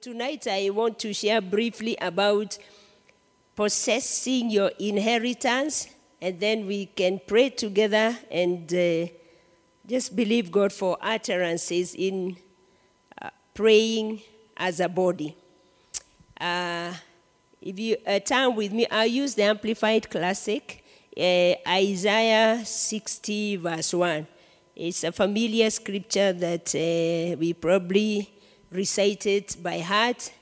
Tonight, I want to share briefly about possessing your inheritance, and then we can pray together and uh, just believe God for utterances in uh, praying as a body. Uh, if you uh, turn with me, I'll use the Amplified Classic, uh, Isaiah 60, verse 1. It's a familiar scripture that uh, we probably recite it by heart,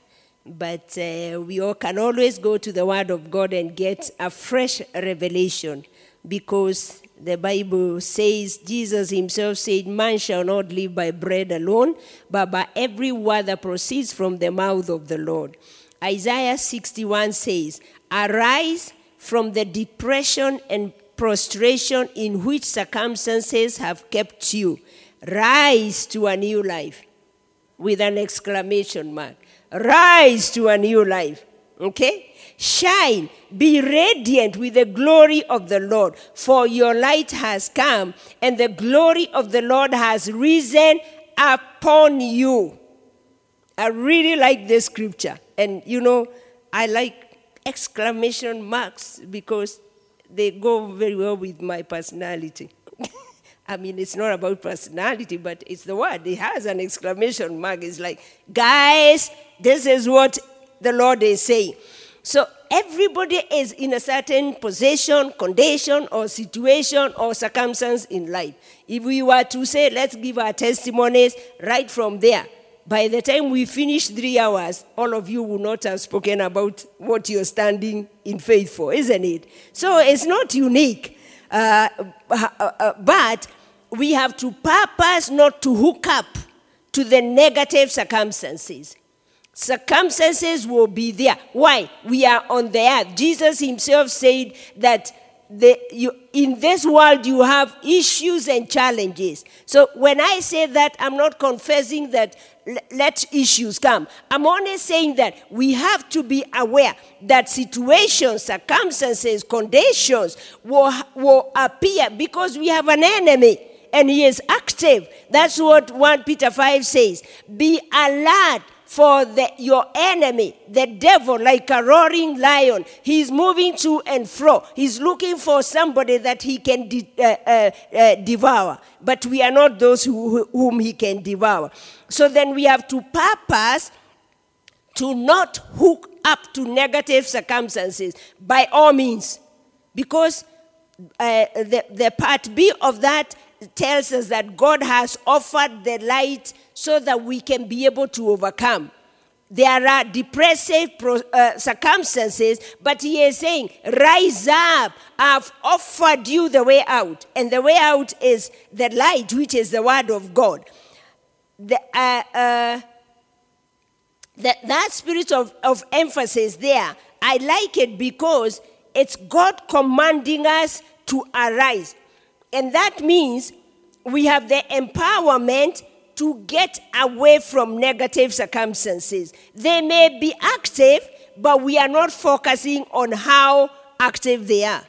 but uh, we all can always go to the Word of God and get a fresh revelation because the Bible says, Jesus himself said, Man shall not live by bread alone, but by every word that proceeds from the mouth of the Lord. Isaiah 61 says, Arise from the depression and prostration in which circumstances have kept you. Rise to a new life with an exclamation mark. Rise to a new life. Okay? Shine, be radiant with the glory of the Lord, for your light has come, and the glory of the Lord has risen upon you. I really like this scripture. And you know, I like exclamation marks because they go very well with my personality. I mean, it's not about personality, but it's the word. He has an exclamation mark. It's like, guys, this is what the Lord is saying. So everybody is in a certain position, condition, or situation or circumstance in life. If we were to say, let's give our testimonies right from there, by the time we finish three hours, all of you will not have spoken about what you're standing in faith for, isn't it? So it's not unique. Uh, uh, uh, but we have to purpose not to hook up to the negative circumstances. Circumstances will be there. Why? We are on the earth. Jesus himself said that the, you, in this world you have issues and challenges. So when I say that, I'm not confessing that let issues come. I'm only saying that we have to be aware that situations, circumstances, conditions will, will appear because we have an enemy and he is active. That's what 1 Peter 5 says. Be alert for the, your enemy, the devil, like a roaring lion. He's moving to and fro. He's looking for somebody that he can de- uh, uh, uh, devour. But we are not those who, whom he can devour. So then we have to purpose to not hook up to negative circumstances by all means. Because uh, the, the part B of that tells us that God has offered the light so that we can be able to overcome. There are depressive uh, circumstances, but he is saying, Rise up. I've offered you the way out. And the way out is the light, which is the word of God. The, uh, uh, that spirit of, of emphasis there, I like it because it's God commanding us to arise. And that means we have the empowerment to get away from negative circumstances. They may be active, but we are not focusing on how active they are.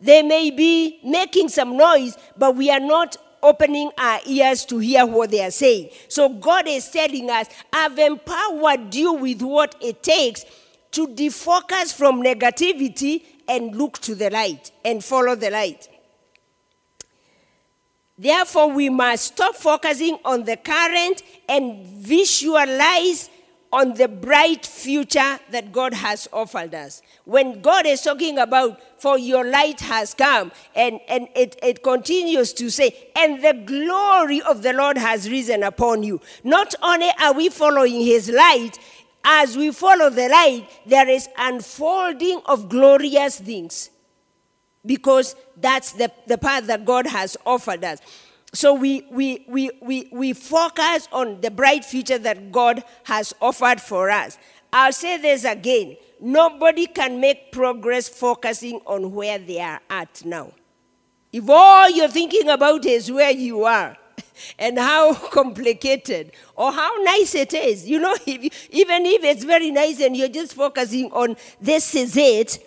They may be making some noise, but we are not opening our ears to hear what they are saying. So God is telling us, I've empowered you with what it takes to defocus from negativity and look to the light and follow the light. Therefore, we must stop focusing on the current and visualize on the bright future that God has offered us. When God is talking about, for your light has come, and, and it, it continues to say, and the glory of the Lord has risen upon you. Not only are we following his light, as we follow the light, there is unfolding of glorious things because that's the, the path that God has offered us. So we, we, we, we, we focus on the bright future that God has offered for us. I'll say this again nobody can make progress focusing on where they are at now. If all you're thinking about is where you are, and how complicated or how nice it is. You know, if, even if it's very nice and you're just focusing on this is it,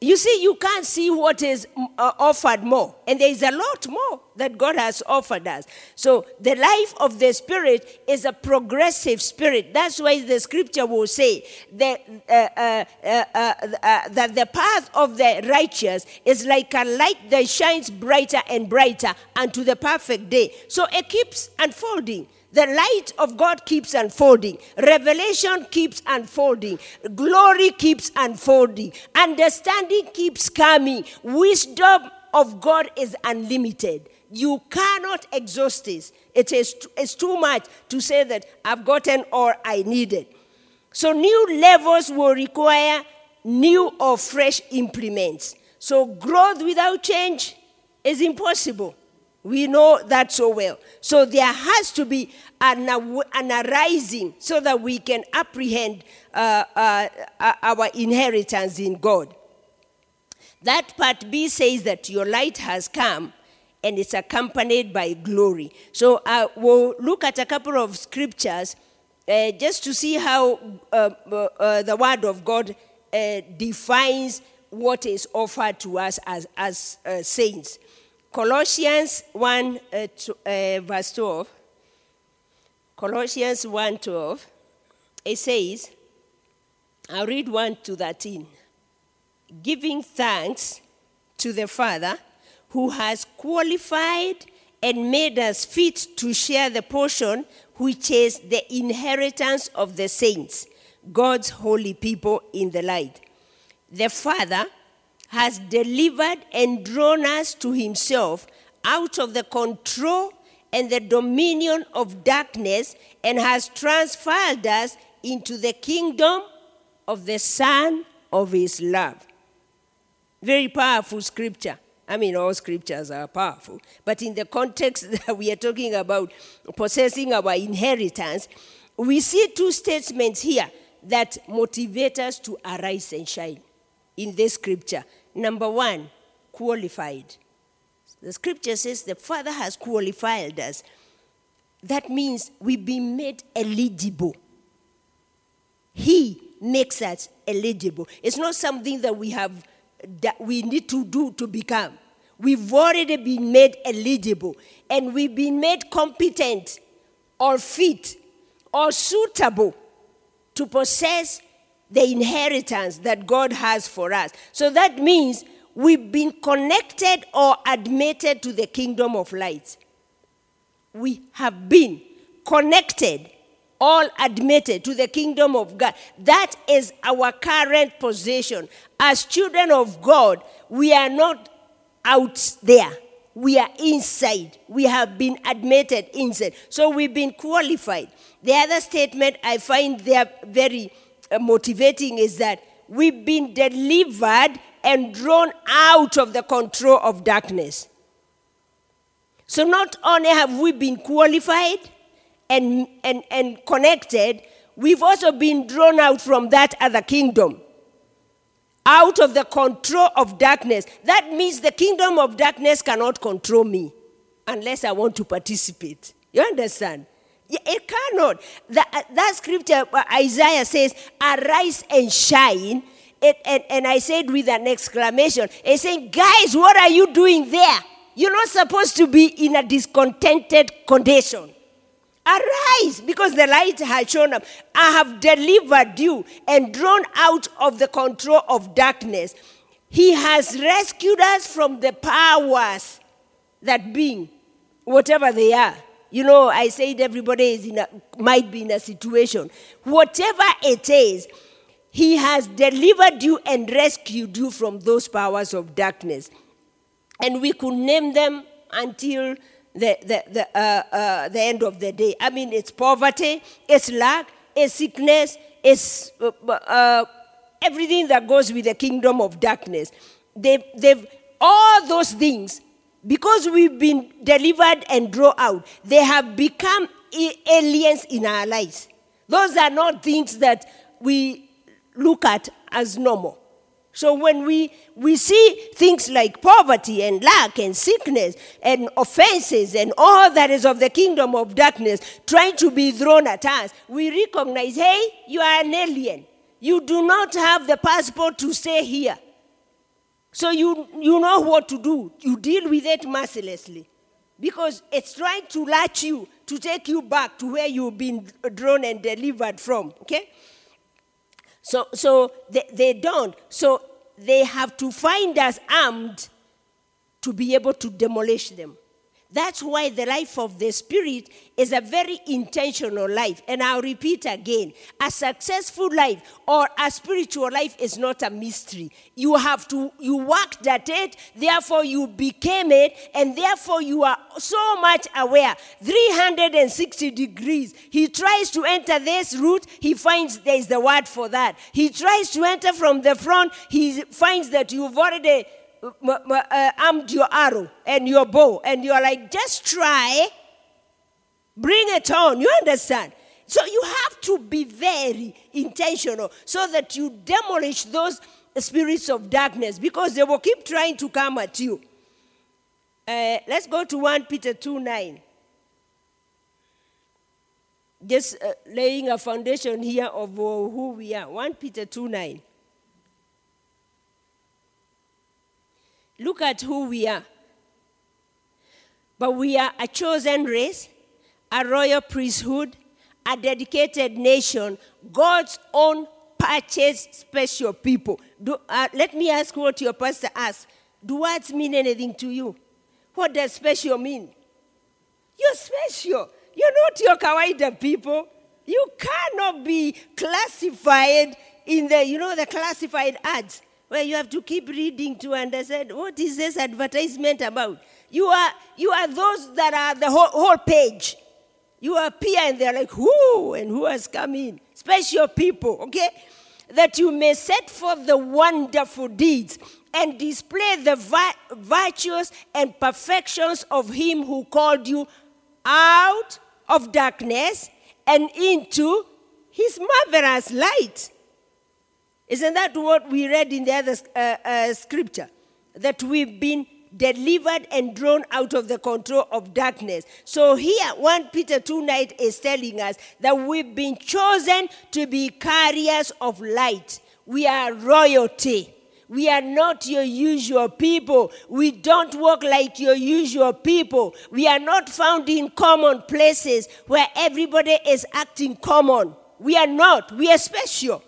you see, you can't see what is mm, uh, offered more. And there is a lot more that God has offered us. So the life of the Spirit is a progressive spirit. That's why the scripture will say that, uh, uh, uh, uh, uh, that the path of the righteous is like a light that shines brighter and brighter unto the perfect day. So it keeps unfolding. The light of God keeps unfolding. Revelation keeps unfolding. Glory keeps unfolding. Understanding keeps coming. Wisdom of God is unlimited. You cannot exhaust this. It is it's too much to say that I've gotten all I needed. So new levels will require new or fresh implements. So growth without change is impossible. We know that so well. So there has to be an, an arising so that we can apprehend uh, uh, uh, our inheritance in God. That part B says that your light has come and it's accompanied by glory. So uh, we'll look at a couple of scriptures uh, just to see how uh, the Word of God defines what is offered to us as, as saints. Colossians 1, uh, to, uh, verse 12. Colossians 1 12. It says, I'll read 1 to 13 giving thanks to the Father who has qualified and made us fit to share the portion which is the inheritance of the saints, God's holy people in the light. The Father has delivered and drawn us to Himself out of the control and the dominion of darkness and has transferred us into the kingdom of the Son of His love. Very powerful scripture. I mean, all scriptures are powerful. But in the context that we are talking about possessing our inheritance, we see two statements here that motivate us to arise and shine in this scripture. Number one, qualified. The scripture says the Father has qualified us. That means we've been made eligible. He makes us eligible. It's not something that we have that we need to do to become. We've already been made eligible and we've been made competent or fit or suitable to possess the inheritance that God has for us. So that means we've been connected or admitted to the kingdom of light. We have been connected all admitted to the kingdom of God. That is our current position. As children of God, we are not out there. We are inside. We have been admitted inside. So we've been qualified. The other statement I find there very Uh, motivating is that we've been delivered and drawn out of the control of darkness. So not only have we been qualified, and, and, and connected, we've also been drawn out from that other kingdom, out of the control of darkness. That means the kingdom of darkness cannot control me unless I want to participate. You understand? It cannot. That, that scripture, uh, Isaiah says, Arise and shine. It, and, and I said with an exclamation, He's saying, Guys, what are you doing there? You're not supposed to be in a discontented condition. Arise, because the light has shown up. I have delivered you and drawn out of the control of darkness. He has rescued us from the powers that being, whatever they are. You know, I said everybody is in a, might be in a situation. Whatever it is, He has delivered you and rescued you from those powers of darkness. And we could name them until the, the, the, uh, uh, the end of the day. I mean, it's poverty, it's lack, it's sickness, it's uh, uh, everything that goes with the kingdom of darkness. They've, they've, all those things, because we've been delivered and drawn out, they have become aliens in our lives. Those are not things that we look at as normal. So when we, we see things like poverty and lack and sickness and offenses and all that is of the kingdom of darkness trying to be thrown at us, we recognize, hey, you are an alien. You do not have the passport to stay here. So you, you know what to do. You deal with it mercilessly because it's trying to latch you to take you back to where you've been drawn and delivered from. Okay? So, so they, they don't. So they have to find us armed to be able to demolish them. That's why the life of the Spirit is a very intentional life. And I'll repeat again a successful life or a spiritual life is not a mystery. You have to, you worked at it, therefore you became it, and therefore you are so much aware. 360 degrees. He tries to enter this route, he finds there is the word for that. He tries to enter from the front, he finds that you've already uh, armed your arrow and your bow, and you're like, just try, bring it on. You understand? So you have to be very intentional so that you demolish those spirits of darkness because they will keep trying to come at you. Uh, let's go to 1 Peter 2 9. Just uh, laying a foundation here of uh, who we are. 1 Peter 2 9. Look at who we are. But we are a chosen race, a royal priesthood, a dedicated nation, God's own purchased special people. Do, uh, let me ask what your pastor asked. Do words mean anything to you? What does special mean? You're special. You're not your kawaida people. You cannot be classified in the, you know, the classified ads where you have to keep reading to understand what is this advertisement about. You are, you are those that are the whole, whole page. You appear and they're like, who and who has come in? Special people, okay? That you may set forth the wonderful deeds and display the vi- virtues and perfections of him who called you out of darkness and into his marvelous light. Isn't that what we read in the other uh, uh, scripture? That we've been delivered and drawn out of the control of darkness. So here, 1 Peter 2 9 is telling us that we've been chosen to be carriers of light. We are royalty. We are not your usual people. We don't walk like your usual people. We are not found in common places where everybody is acting common. We are not. We are special.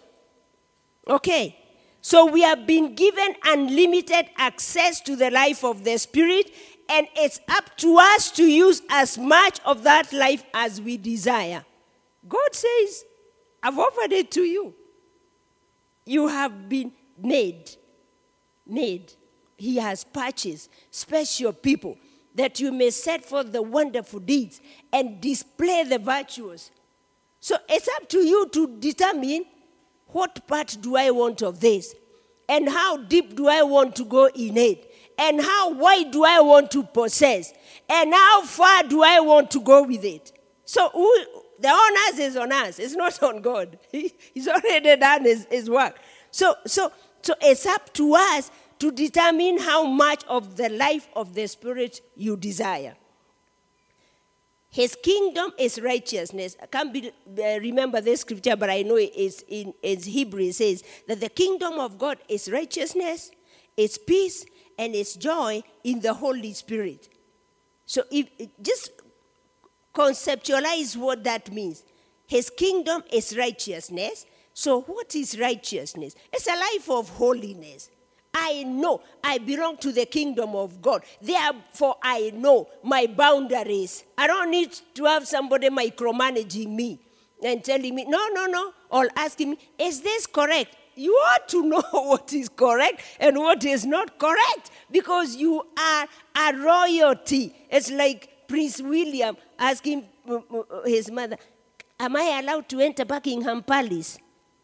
Okay. So we have been given unlimited access to the life of the Spirit, and it's up to us to use as much of that life as we desire. God says, I've offered it to you. You have been made. Made. He has purchased special people that you may set forth the wonderful deeds and display the virtues. So it's up to you to determine what part do I want of this? And how deep do I want to go in it? And how wide do I want to possess? And how far do I want to go with it? So the onus is on us. It's not on God. He, he's already done his, his work. So, so, so it's up to us to determine how much of the life of the Spirit you desire. His kingdom is righteousness. I can't be, uh, remember this scripture, but I know it is in, in Hebrew. It says that the kingdom of God is righteousness, it's peace, and it's joy in the Holy Spirit. So if just conceptualize what that means. His kingdom is righteousness. So what is righteousness? It's a life of holiness. I know I belong to the kingdom of God. Therefore, I know my boundaries. I don't need to have somebody micromanaging me and telling me, no, no, no, or asking me, is this correct? You ought to know what is correct and what is not correct because you are a royalty. It's like Prince William asking uh, uh, his mother, Am I allowed to enter Buckingham Palace?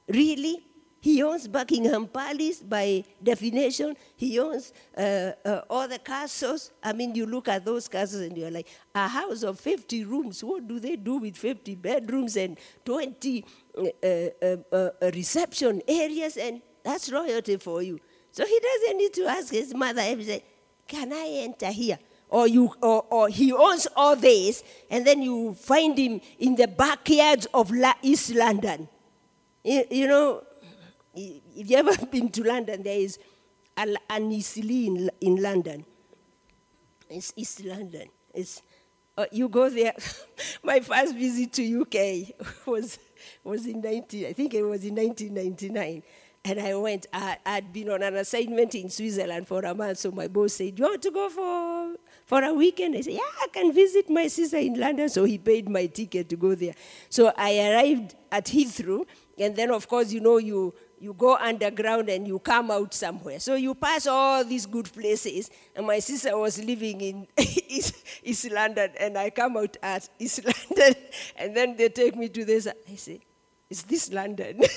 Really? He owns Buckingham Palace by definition. He owns uh, uh, all the castles. I mean, you look at those castles and you're like, a house of 50 rooms, what do they do with 50 bedrooms and 20 uh, uh, uh, reception areas? And that's royalty for you. So he doesn't need to ask his mother every day, can I enter here? Or, you, or, or he owns all this, and then you find him in the backyards of East London. You, you know, if you ever been to London, there is Al- Anisili in, in London. It's East London. It's, uh, you go there. My first visit to UK was, was in 19, I think it was in 1999. And I went, I, I'd been on an assignment in Switzerland for a month. So my boss said, You want to go for, for a weekend? I said, Yeah, I can visit my sister in London. So he paid my ticket to go there. So I arrived at Heathrow. And then, of course, you know, you, you go underground and you come out somewhere. So you pass all these good places. And my sister was living in East, East London, and I come out at East London, and then they take me to this. I say, Is this London?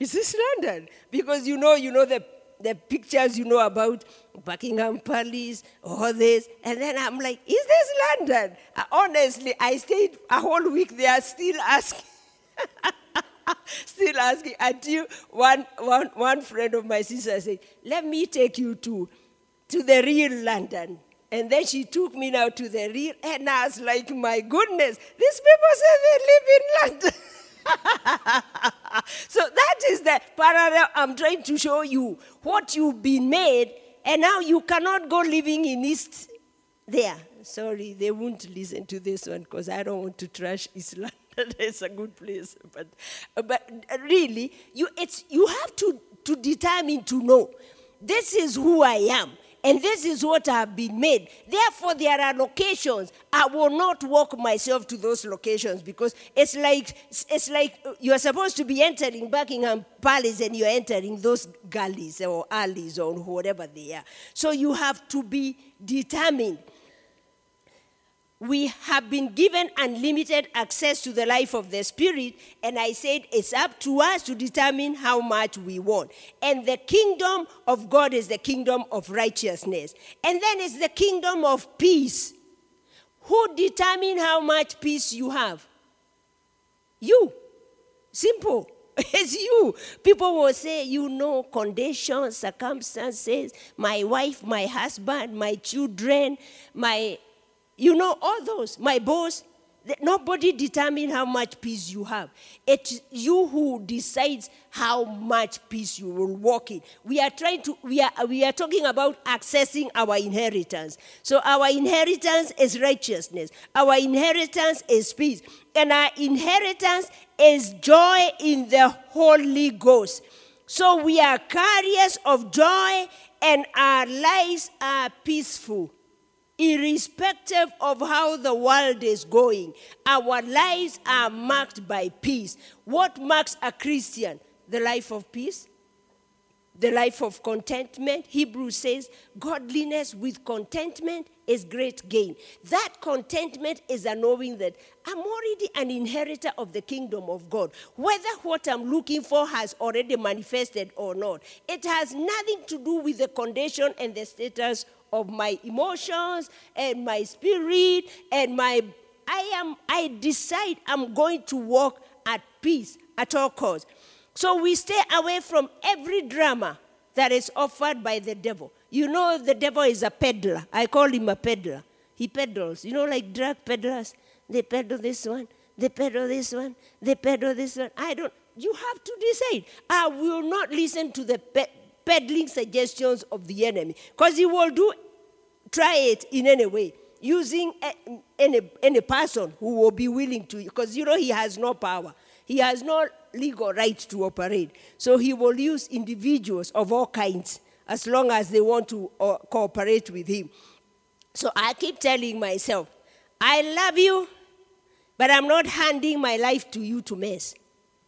Is this London? Because you know, you know the the pictures you know about Buckingham Palace, all this. And then I'm like, is this London? Honestly, I stayed a whole week there still asking. still asking until one, one, one friend of my sister said, let me take you to, to the real London. And then she took me now to the real, and I was like, my goodness, these people say they live in London. so that is the parallel I'm trying to show you. What you've been made, and now you cannot go living in East there. Sorry, they won't listen to this one because I don't want to trash East London. it's a good place. But, but really, you, it's, you have to, to determine to know this is who I am. And this is what I have been made. Therefore, there are locations. I will not walk myself to those locations because it's like, it's like you're supposed to be entering Buckingham Palace and you're entering those gullies or alleys or whatever they are. So you have to be determined we have been given unlimited access to the life of the Spirit, and I said it's up to us to determine how much we want. And the kingdom of God is the kingdom of righteousness, and then it's the kingdom of peace. Who determine how much peace you have? You. Simple. It's you. People will say, you know, conditions, circumstances, my wife, my husband, my children, my you know, all those, my boss, nobody determines how much peace you have. It's you who decides how much peace you will walk in. We are trying to, we are, we are talking about accessing our inheritance. So our inheritance is righteousness. Our inheritance is peace. And our inheritance is joy in the Holy Ghost. So we are carriers of joy and our lives are peaceful irrespective of how the world is going, our lives are marked by peace. What marks a Christian? The life of peace, the life of contentment. Hebrews says, godliness with contentment is great gain. That contentment is a knowing that I'm already an inheritor of the kingdom of God. Whether what I'm looking for has already manifested or not, it has nothing to do with the condition and the status of my emotions and my spirit and my I am I decide I'm going to walk at peace at all costs. So we stay away from every drama that is offered by the devil. You know the devil is a peddler. I call him a peddler. He peddles. You know like drug peddlers. They peddle this one, they peddle this one, they peddle this one. I don't you have to decide. I will not listen to the pe- peddling suggestions of the enemy because he will do try it in any way using any, any person who will be willing to because you know he has no power. He has no legal right to operate. So he will use individuals of all kinds as long as they want to uh, cooperate with him. So i keep telling myself i love you but i'm not handing my life to you to mess.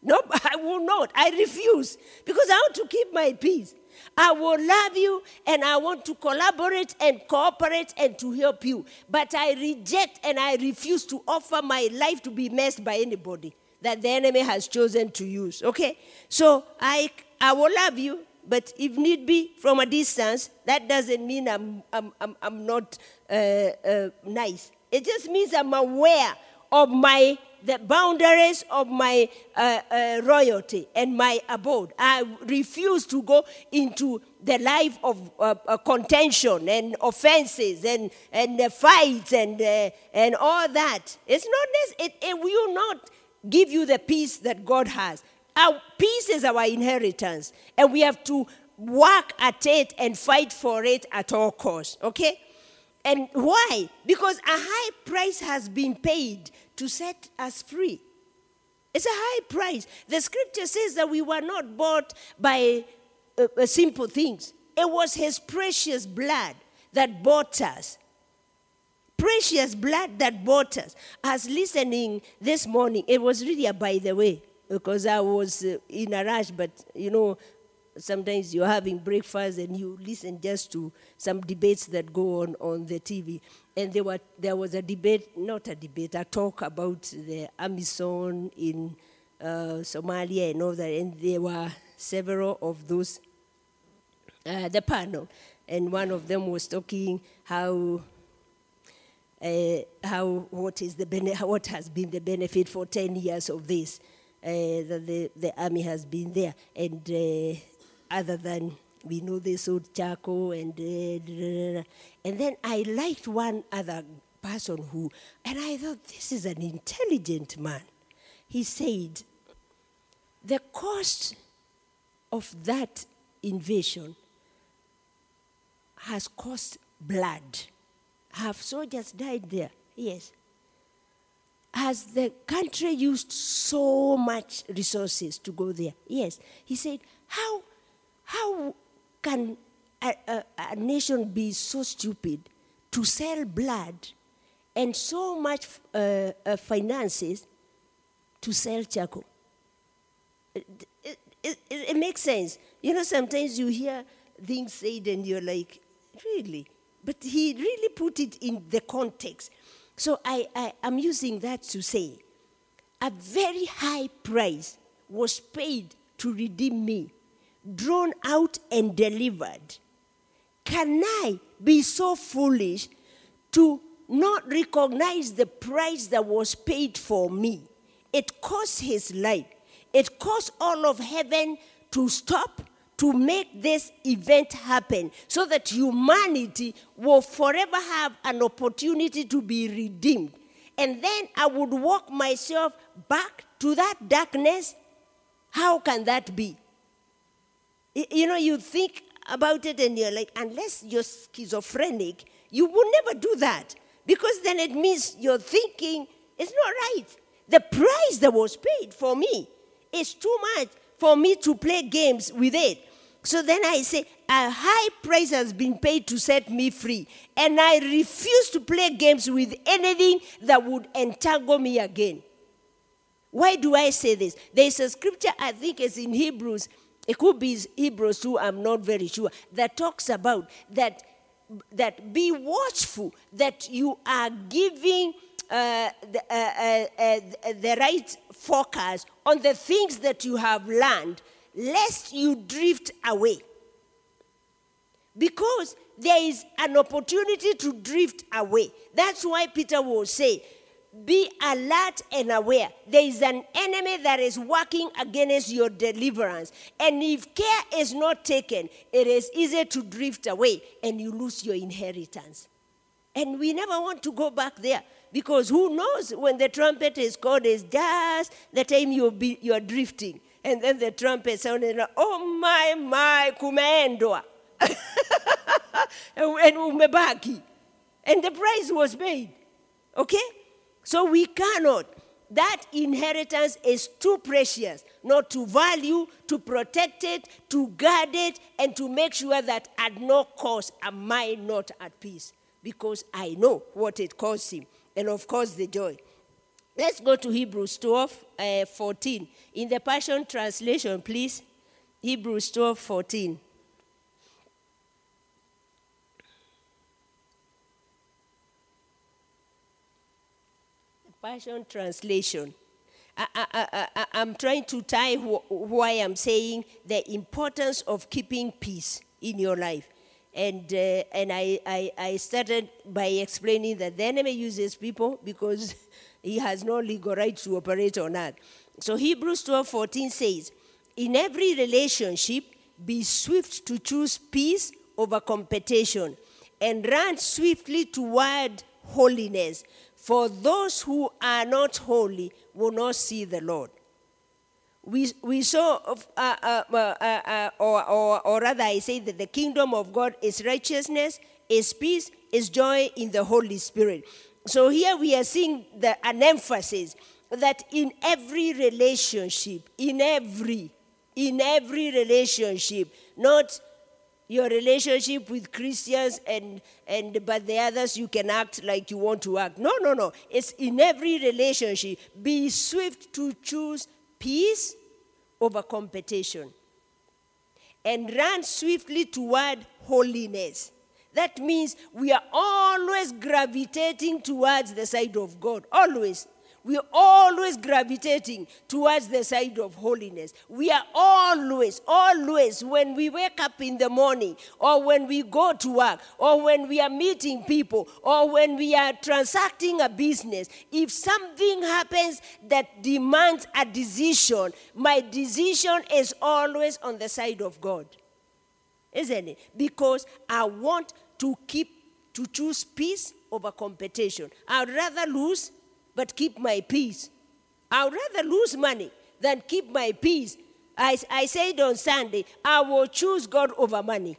No i will not. I refuse because i want to keep my peace I will love you and I want to collaborate and cooperate and to help you. But I reject and I refuse to offer my life to be messed by anybody that the enemy has chosen to use. Okay? So I, I will love you, but if need be, from a distance, that doesn't mean I'm, I'm, I'm, I'm not uh, uh, nice. It just means I'm aware of my the boundaries of my uh, uh, royalty and my abode. I refuse to go into the life of uh, uh contention and offenses and, and fights and, uh, and all that. It's not this, it, it will not give you the peace that God has. Our peace is our inheritance, and we have to work at it and fight for it at all costs. Okay? And why? Because a high price has been paid to set us free. It's a high price. The scripture says that we were not bought by uh, uh, simple things, it was His precious blood that bought us. Precious blood that bought us. As listening this morning, it was really a by the way, because I was uh, in a rush, but you know, sometimes you're having breakfast and you listen just to some debates that go on on the TV. And there, were, there was a debate, not a debate, a talk about the AMISOM in uh, Somalia and all that. And there were several of those, uh, the panel. And one of them was talking how. Uh, how what is the bene- what has been the benefit for 10 years of this uh, that the, the army has been there and uh, other than we know they sold charcoal and uh, and then I liked one other person who and I thought this is an intelligent man. He said the cost of that invasion has cost blood. Have soldiers died there? Yes. Has the country used so much resources to go there? Yes. He said, how how can a, a, a, nation be so stupid to sell blood and so much uh, uh, finances to sell charcoal? It, it, it, it, makes sense. You know, sometimes you hear things said and you're like, really? But he really put it in the context. So I, I am using that to say a very high price was paid to redeem me drawn out and delivered. Can I be so foolish to not recognize the price that was paid for me? It cost his life. It cost all of heaven to stop to make this event happen so that humanity will forever have an opportunity to be redeemed. And then I would walk myself back to that darkness. How can that be? You know, you think about it and you're like, unless you're schizophrenic, you will never do that. Because then it means your thinking is not right. The price that was paid for me is too much for me to play games with it. So then I say, a high price has been paid to set me free. And I refuse to play games with anything that would entangle me again. Why do I say this? There's a scripture, I think it's in Hebrews it could be Hebrews 2, I'm not very sure, that talks about that, that be watchful, that you are giving uh, the, uh, uh, uh, the right focus on the things that you have learned, lest you drift away. Because there is an opportunity to drift away. That's why Peter will say, be alert and aware. There is an enemy that is working against your deliverance. And if care is not taken, it is easy to drift away and you lose your inheritance. And we never want to go back there because who knows when the trumpet is called is just the time you'll be, you're drifting. And then the trumpet sounded, oh my, my, kumeendwa. and umebaki. And the price was paid. Okay? So we cannot. That inheritance is too precious not to value, to protect it, to guard it, and to make sure that at no cost am I not at peace because I know what it costs him. And of course, the joy. Let's go to Hebrews 12 uh, 14. In the Passion Translation, please. Hebrews 12 14. Passion Translation. I, am trying to tie wh- why I'm saying the importance of keeping peace in your life. And, uh, and I, I, I started by explaining that the enemy uses people because he has no legal right to operate on earth. So Hebrews 12 14 says, In every relationship, be swift to choose peace over competition and run swiftly toward holiness for those who are not holy will not see the Lord. we, we saw, of, uh, uh, uh, uh, or, or, or rather, I say that the kingdom of God is righteousness, is peace, is joy in the Holy Spirit. So here we are seeing the, an emphasis that in every relationship, in every, in every relationship, not your relationship with Christians and, and but the others you can act like you want to act. No, no, no. It's in every relationship. Be swift to choose peace over competition and run swiftly toward holiness. That means we are always gravitating towards the side of God. Always. We are always gravitating towards the side of holiness. We are always, always, when we wake up in the morning, or when we go to work, or when we are meeting people, or when we are transacting a business, if something happens that demands a decision, my decision is always on the side of God. Isn't it? Because I want to keep, to choose peace over competition. I'd rather lose but keep my peace. I'd rather lose money than keep my peace. I, I said on Sunday, I will choose God over money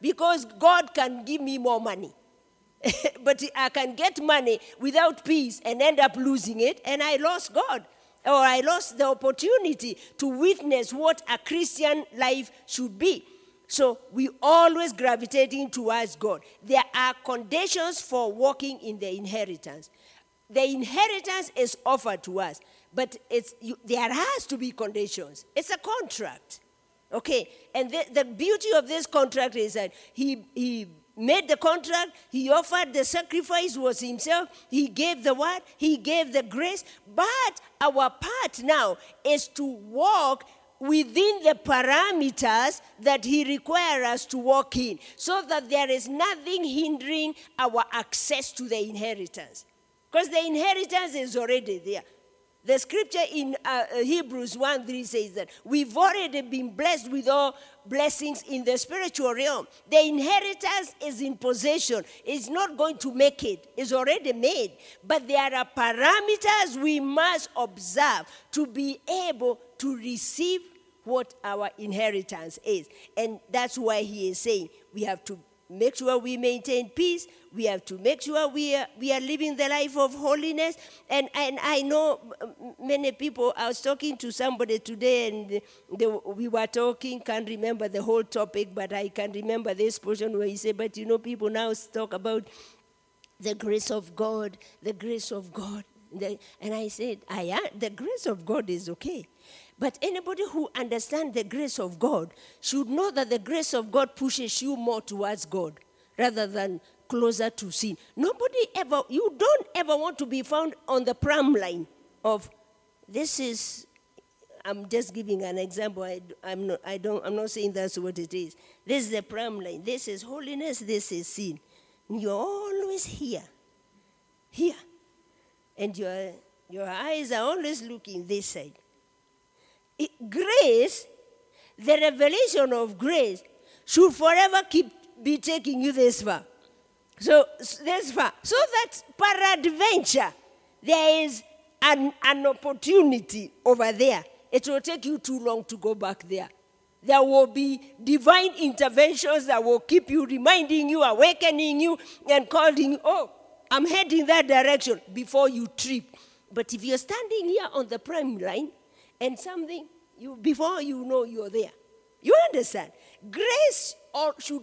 because God can give me more money. but I can get money without peace and end up losing it, and I lost God. Or I lost the opportunity to witness what a Christian life should be. So we always gravitating towards God. There are conditions for walking in the inheritance the inheritance is offered to us, but it's, you, there has to be conditions. It's a contract. Okay, and the, the beauty of this contract is that he, he made the contract, he offered the sacrifice was himself, he gave the word, he gave the grace, but our part now is to walk within the parameters that he requires us to walk in so that there is nothing hindering our access to the inheritance. Because the inheritance is already there. The scripture in uh, uh, Hebrews 1 3 says that we've already been blessed with all blessings in the spiritual realm. The inheritance is in possession. It's not going to make it, it's already made. But there are parameters we must observe to be able to receive what our inheritance is. And that's why he is saying we have to make sure we maintain peace. We have to make sure we are, we are living the life of holiness. And, and I know many people, I was talking to somebody today and they, we were talking, can't remember the whole topic, but I can remember this portion where he said, but you know, people now talk about the grace of God, the grace of God. And I said, I, the grace of God is okay. But anybody who understands the grace of God should know that the grace of God pushes you more towards God rather than closer to sin. Nobody ever, you don't ever want to be found on the pram line of this is, I'm just giving an example. I, I'm, not, I don't, I'm not saying that's what it is. This is the pram line. This is holiness, this is sin. You're always here, here. And your, your eyes are always looking this side grace, the revelation of grace, should forever keep be taking you this far. So this far. So that peradventure there is an, an opportunity over there. It will take you too long to go back there. There will be divine interventions that will keep you, reminding you, awakening you, and calling oh, I'm heading that direction before you trip. But if you're standing here on the prime line, and something you before you know you're there. You understand? Grace or should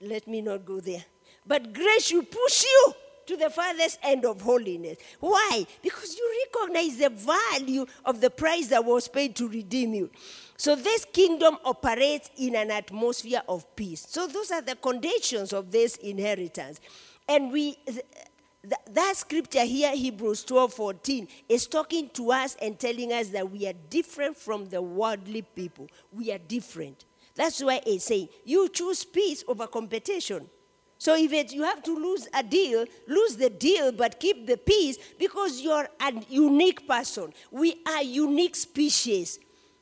let me not go there. But grace should push you to the farthest end of holiness. Why? Because you recognize the value of the price that was paid to redeem you. So this kingdom operates in an atmosphere of peace. So those are the conditions of this inheritance. And we that scripture here, Hebrews 12 14, is talking to us and telling us that we are different from the worldly people. We are different. That's why it's saying you choose peace over competition. So if it, you have to lose a deal, lose the deal, but keep the peace because you're a unique person. We are unique species.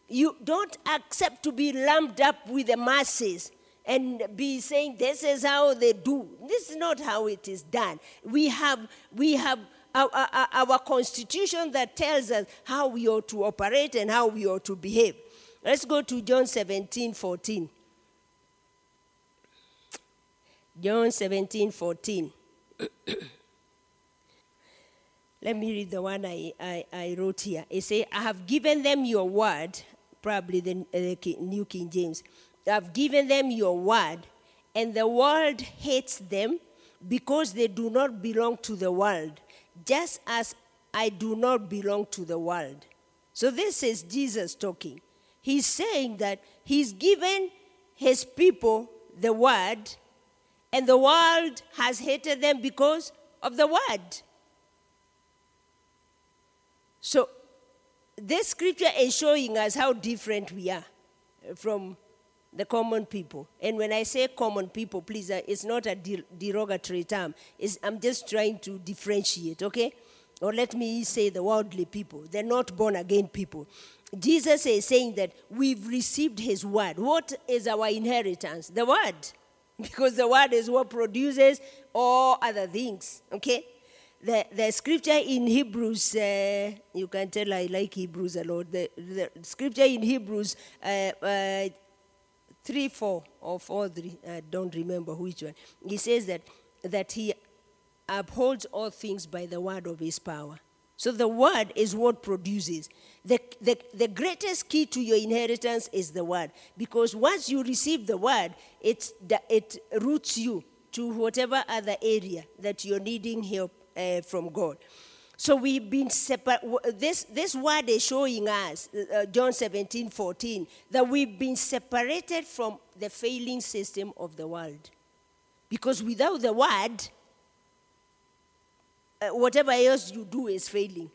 You don't accept to be lumped up with the masses and be saying this is how they do. This is not how it is done. We have, we have our, our, our constitution that tells us how we ought to operate and how we ought to behave. Let's go to John 17 14. John 17 14. Let me read the one I, I, I wrote here. It says, I have given them your word, probably the uh, New King James. I've given them your word, and the world hates them because they do not belong to the world, just as I do not belong to the world. So this is Jesus talking. He's saying that he's given his people the word, and the world has hated them because of the word. So, this scripture is showing us how different we are from the common people. And when I say common people, please, uh, it's not a derogatory term. It's, I'm just trying to differentiate, okay? Or let me say the worldly people. They're not born again people. Jesus is saying that we've received his word. What is our inheritance? The word. Because the word is what produces all other things, okay? the, the scripture in Hebrews, uh, you can tell I like Hebrews a lot. The, the scripture in Hebrews uh, uh, 3 4 or 4 3, I don't remember which one. He says that, that he upholds all things by the word of his power. So the word is what produces. The, the, the greatest key to your inheritance is the word. Because once you receive the word, it, it roots you to whatever other area that you're needing help uh, from God. So we've been separate. This, this word is showing us, uh, John 17, 14, that we've been separated from the failing system of the world. Because without the word, uh, whatever else you do is failing.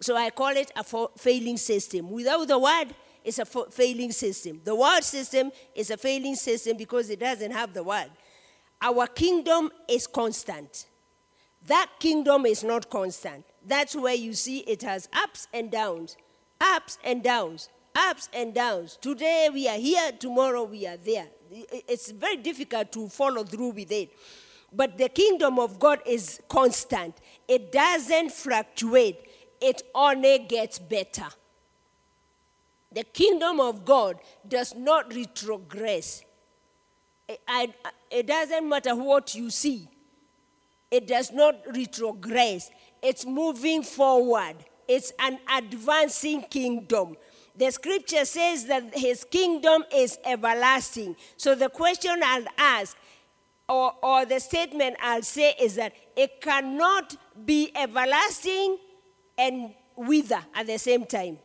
So I call it a failing system. Without the word, it's a failing system. The world system is a failing system because it doesn't have the word. Our kingdom is constant. That kingdom is not constant. That's where you see it has ups and downs, ups and downs, ups and downs. Today we are here, tomorrow we are there. It's very difficult to follow through with it. But the kingdom of God is constant, it doesn't fluctuate, it only gets better. The kingdom of God does not retrogress. It doesn't matter what you see it does not retrogress, it's moving forward. It's an advancing kingdom. The scripture says that his kingdom is everlasting. So the question I'll ask, or, or the statement I'll say, is that it cannot be everlasting and wither at the same time.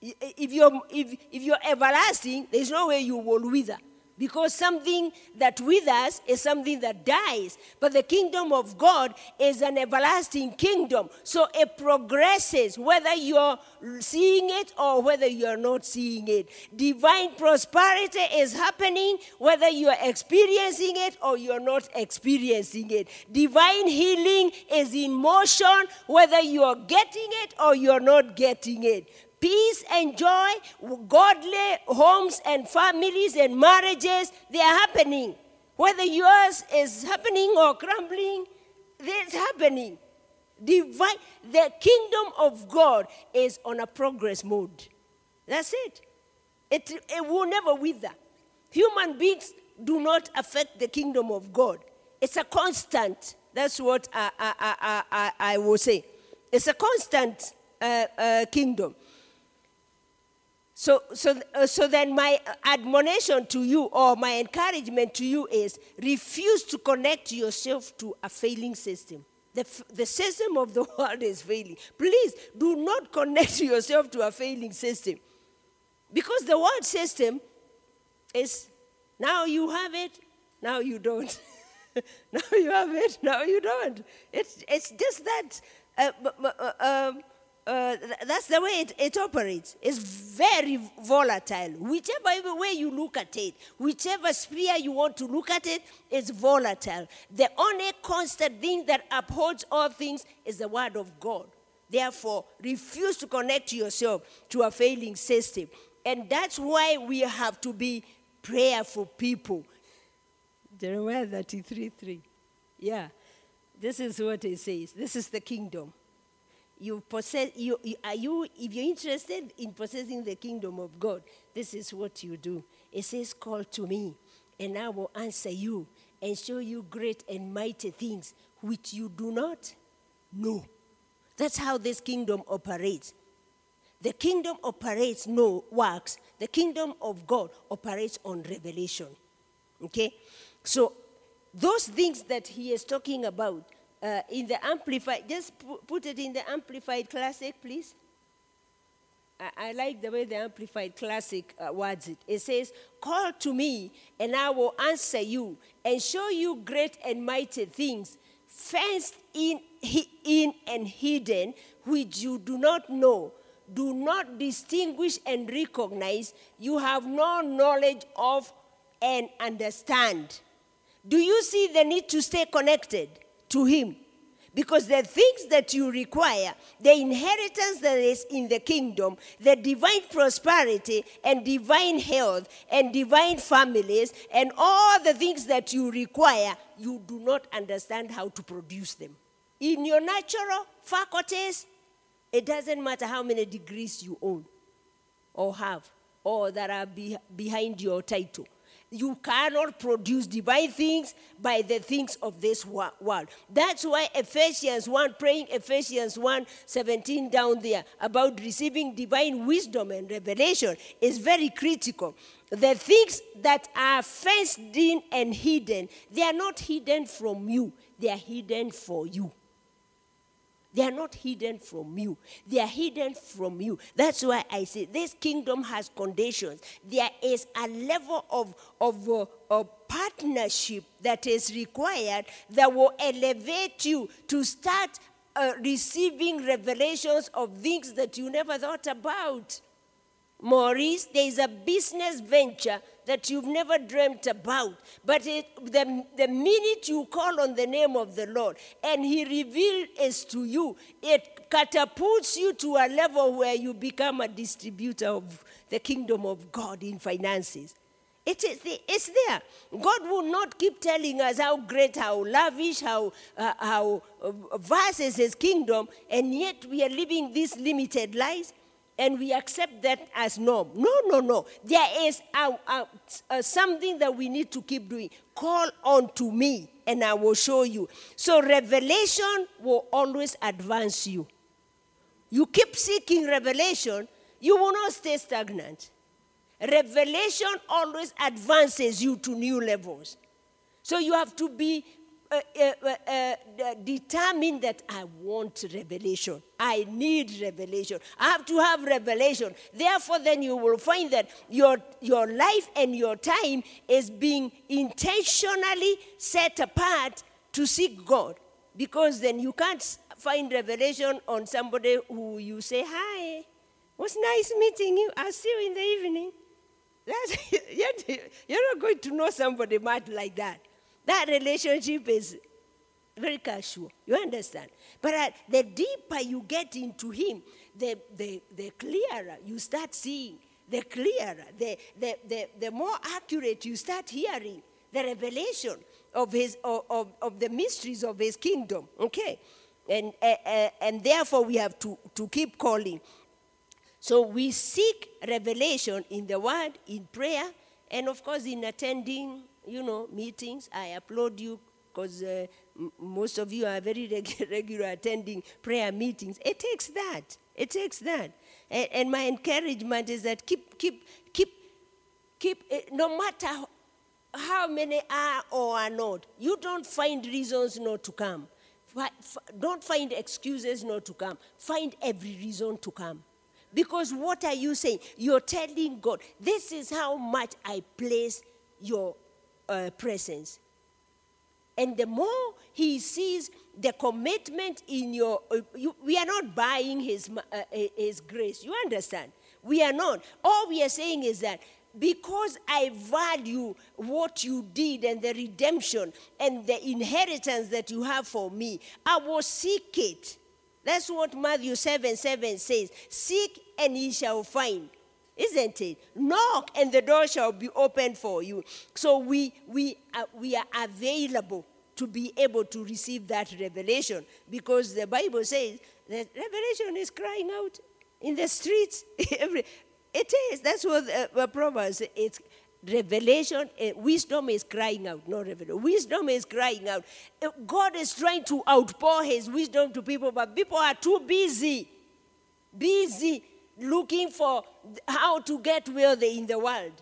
If you're, if, if you're everlasting, there's no way you will wither. Because something that withers is something that dies. But the kingdom of God is an everlasting kingdom. So it progresses, whether you're seeing it or whether you're not seeing it. Divine prosperity is happening, whether you're experiencing it or you're not experiencing it. Divine healing is in motion, whether you're getting it or you're not getting it peace and joy, godly homes and families and marriages, they are happening. Whether yours is happening or crumbling, it's happening. Divine, the kingdom of God is on a progress mode. That's it. It, it will never wither. Human beings do not affect the kingdom of God. It's a constant. That's what I, I, I, I, I will say. It's a constant uh, uh, kingdom. So, so, uh, so then my admonition to you or my encouragement to you is refuse to connect yourself to a failing system. The, the system of the world is failing. Please do not connect yourself to a failing system. Because the world system is now you have it, now you don't. now you have it, now you don't. It's, it's just that. Uh, uh, um, uh, that's the way it, it, operates. It's very volatile. Whichever way you look at it, whichever sphere you want to look at it, it's volatile. The only constant thing that upholds all things is the Word of God. Therefore, refuse to connect yourself to a failing system. And that's why we have to be prayerful people. Jeremiah 33 3. Yeah. This is what it says. This is the kingdom. You possess. You, are you. If you're interested in possessing the kingdom of God, this is what you do. It says, "Call to me, and I will answer you, and show you great and mighty things which you do not know." That's how this kingdom operates. The kingdom operates no works. The kingdom of God operates on revelation. Okay? So those things that he is talking about uh, in the amplified, just pu- put it in the amplified classic, please. I, I like the way the amplified classic uh, words it. It says, Call to me, and I will answer you, and show you great and mighty things, fenced in, in and hidden, which you do not know do not distinguish and recognize, you have no knowledge of and understand. Do you see the need to stay connected to Him? Because the things that you require, the inheritance that is in the kingdom, the divine prosperity and divine health and divine families, and all the things that you require, you do not understand how to produce them. In your natural faculties, it doesn't matter how many degrees you own or have or that are be- behind your title. You cannot produce divine things by the things of this world. That's why Ephesians 1, praying Ephesians 1 17 down there about receiving divine wisdom and revelation is very critical. The things that are fenced in and hidden, they are not hidden from you, they are hidden for you. They are not hidden from you. They are hidden from you. That's why I say this kingdom has conditions. There is a level of, of, uh, of partnership that is required that will elevate you to start uh, receiving revelations of things that you never thought about. Maurice, there is a business venture that you've never dreamt about. But it, the, the minute you call on the name of the Lord and He reveals to you, it catapults you to a level where you become a distributor of the kingdom of God in finances. It is the, it's there. God will not keep telling us how great, how lavish, how, uh, how uh, vast is His kingdom, and yet we are living these limited lives and we accept that as norm. No, no, no. There is a, a, a, something that we need to keep doing. Call on to me, and I will show you. So, revelation will always advance you. You keep seeking revelation, you will not stay stagnant. Revelation always advances you to new levels. So, you have to be uh, uh, uh, determine that I want revelation. I need revelation. I have to have revelation. Therefore, then you will find that your, your life and your time is being intentionally set apart to seek God. Because then you can't find revelation on somebody who you say, Hi, was nice meeting you. I'll see you in the evening. That's, you're not going to know somebody much like that. That relationship is very casual. You understand? But uh, the deeper you get into Him, the, the, the clearer you start seeing, the clearer, the, the, the, the more accurate you start hearing the revelation of, his, of, of, of the mysteries of His kingdom. Okay? And, uh, uh, and therefore, we have to, to keep calling. So we seek revelation in the Word, in prayer, and of course in attending you know, meetings. I applaud you because uh, most of you are very reg- regular attending prayer meetings. It takes that. It takes that. And, and my encouragement is that keep, keep, keep, keep, uh, no matter how many are or are not, you don't find reasons not to come. Don't find excuses not to come. Find every reason to come. Because what are you saying? You're telling God, this is how much I place your uh, presence. And the more he sees the commitment in your, uh, you, we are not buying his, uh, his grace. You understand? We are not. All we are saying is that because I value what you did and the redemption and the inheritance that you have for me, I will seek it. That's what Matthew 7 7 says. Seek and ye shall find isn't it? Knock and the door shall be opened for you. So we, we, are, we are available to be able to receive that revelation because the Bible says that revelation is crying out in the streets. It is. That's what uh, Proverbs. It's revelation. Uh, wisdom is crying out, not revelation. Wisdom is crying out. Uh, God is trying to outpour His wisdom to people, but people are too busy, busy looking for how to get wealthy in the world.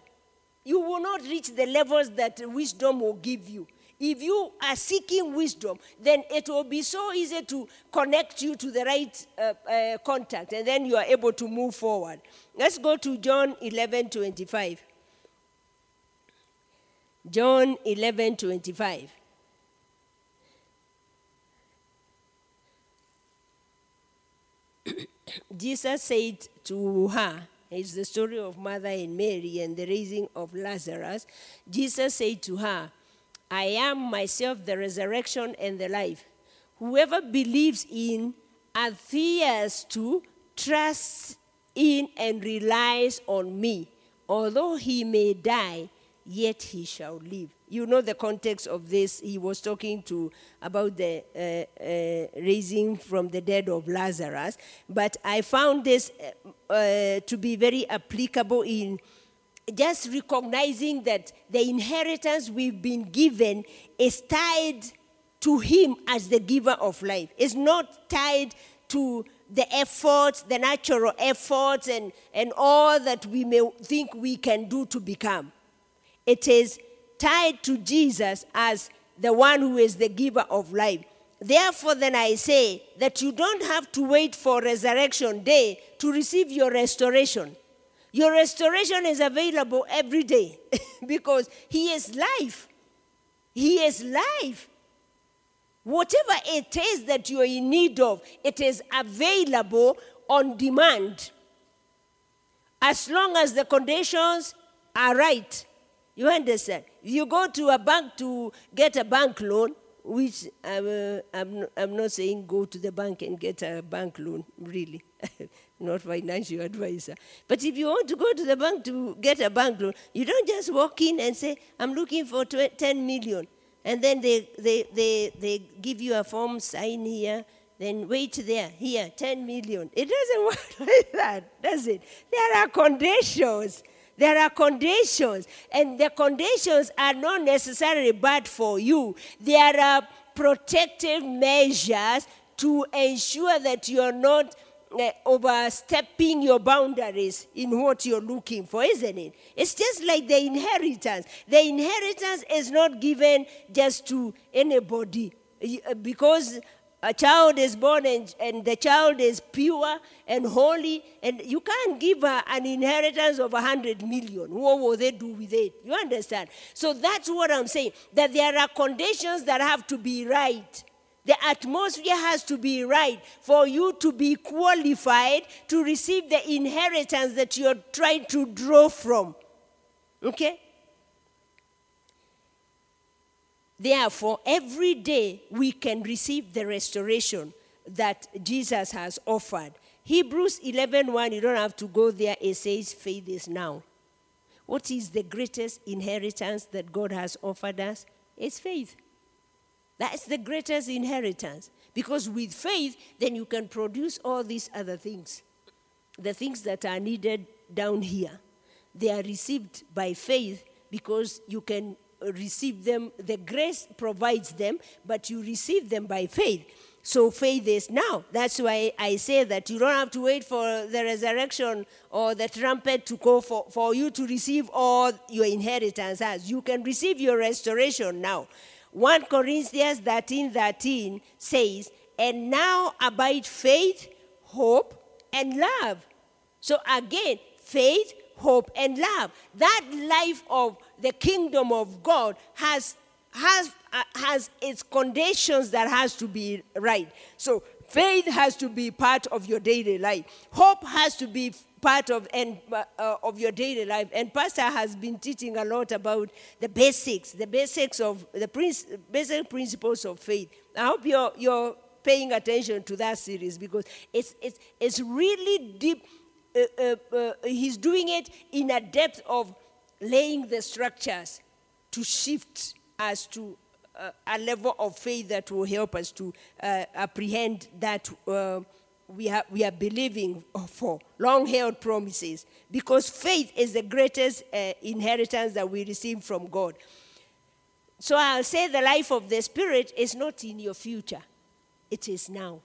You will not reach the levels that wisdom will give you. If you are seeking wisdom, then it will be so easy to connect you to the right uh, uh, contact, and then you are able to move forward. Let's go to John 11 25. John 11 25. Jesus said to her, it's the story of Martha and Mary and the raising of Lazarus. Jesus said to her, I am myself the resurrection and the life. Whoever believes in, adheres to, trusts in, and relies on me, although he may die, yet he shall live. You know the context of this. He was talking to about the uh, uh, raising from the dead of Lazarus, but I found this uh, uh to be very applicable in just recognizing that the inheritance we've been given is tied to Him as the giver of life. It's not tied to the efforts, the natural efforts, and, and all that we may think we can do to become. It is tied to Jesus as the one who is the giver of life. Therefore, then I say that you don't have to wait for resurrection day to receive your restoration. Your restoration is available every day because He is life. He is life. Whatever it is that you are in need of, it is available on demand. As long as the conditions are right. You understand? You go to a bank to get a bank loan, which uh, I'm, I'm not saying go to the bank and get a bank loan, really. not financial advisor. But if you want to go to the bank to get a bank loan, you don't just walk in and say, I'm looking for 10 million. And then they, they, they, they give you a form, sign here, then wait there, here, 10 million. It doesn't work like that, does it? There are conditions. There are conditions, and the conditions are not necessarily bad for you. There are protective measures to ensure that you're not uh, overstepping your boundaries in what you're looking for, isn't it? It's just like the inheritance. The inheritance is not given just to anybody uh, because a child is born and, and the child is pure and holy, and you can't give her an inheritance of a hundred million. What will they do with it? You understand? So that's what I'm saying. That there are conditions that have to be right. The atmosphere has to be right for you to be qualified to receive the inheritance that you're trying to draw from. Okay? Therefore, every day we can receive the restoration that Jesus has offered. Hebrews 11:1, you don't have to go there. It says, faith is now. What is the greatest inheritance that God has offered us? It's faith. That's the greatest inheritance. Because with faith, then you can produce all these other things. The things that are needed down here, they are received by faith because you can receive them. The grace provides them, but you receive them by faith. So faith is now. That's why I say that you don't have to wait for the resurrection or the trumpet to go for, for you to receive all your inheritance as. You can receive your restoration now. 1 Corinthians 13 13 says, And now abide faith, hope, and love. So again, faith, hope, and love. That life of the kingdom of God has, has, uh, has its conditions that has to be right. So faith has to be part of your daily life. Hope has to be part of, and, uh, uh, of your daily life. And Pastor has been teaching a lot about the basics, the basics of the princ- basic principles of faith. I hope you're, you're paying attention to that series because it's, it's, it's really deep. Uh, uh, uh he's doing it in a depth of laying the structures to shift us to a level of faith that will help us to apprehend that we, are, we are believing for long held promises. Because faith is the greatest uh, inheritance that we receive from God. So I'll say the life of the Spirit is not in your future, it is now.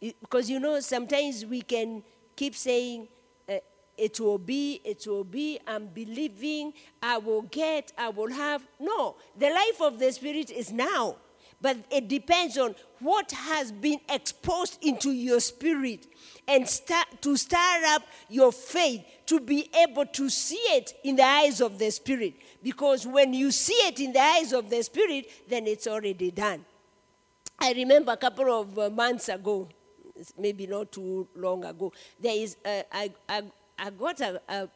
Because you know, sometimes we can keep saying, uh, it will be, it will be, I'm believing, I will get, I will have. No, the life of the Spirit is now. But it depends on what has been exposed into your spirit and start to stir up your faith to be able to see it in the eyes of the Spirit. Because when you see it in the eyes of the Spirit, then it's already done. I remember a couple of uh, months ago, maybe not too long ago, there is, uh, I, I, I got a, a,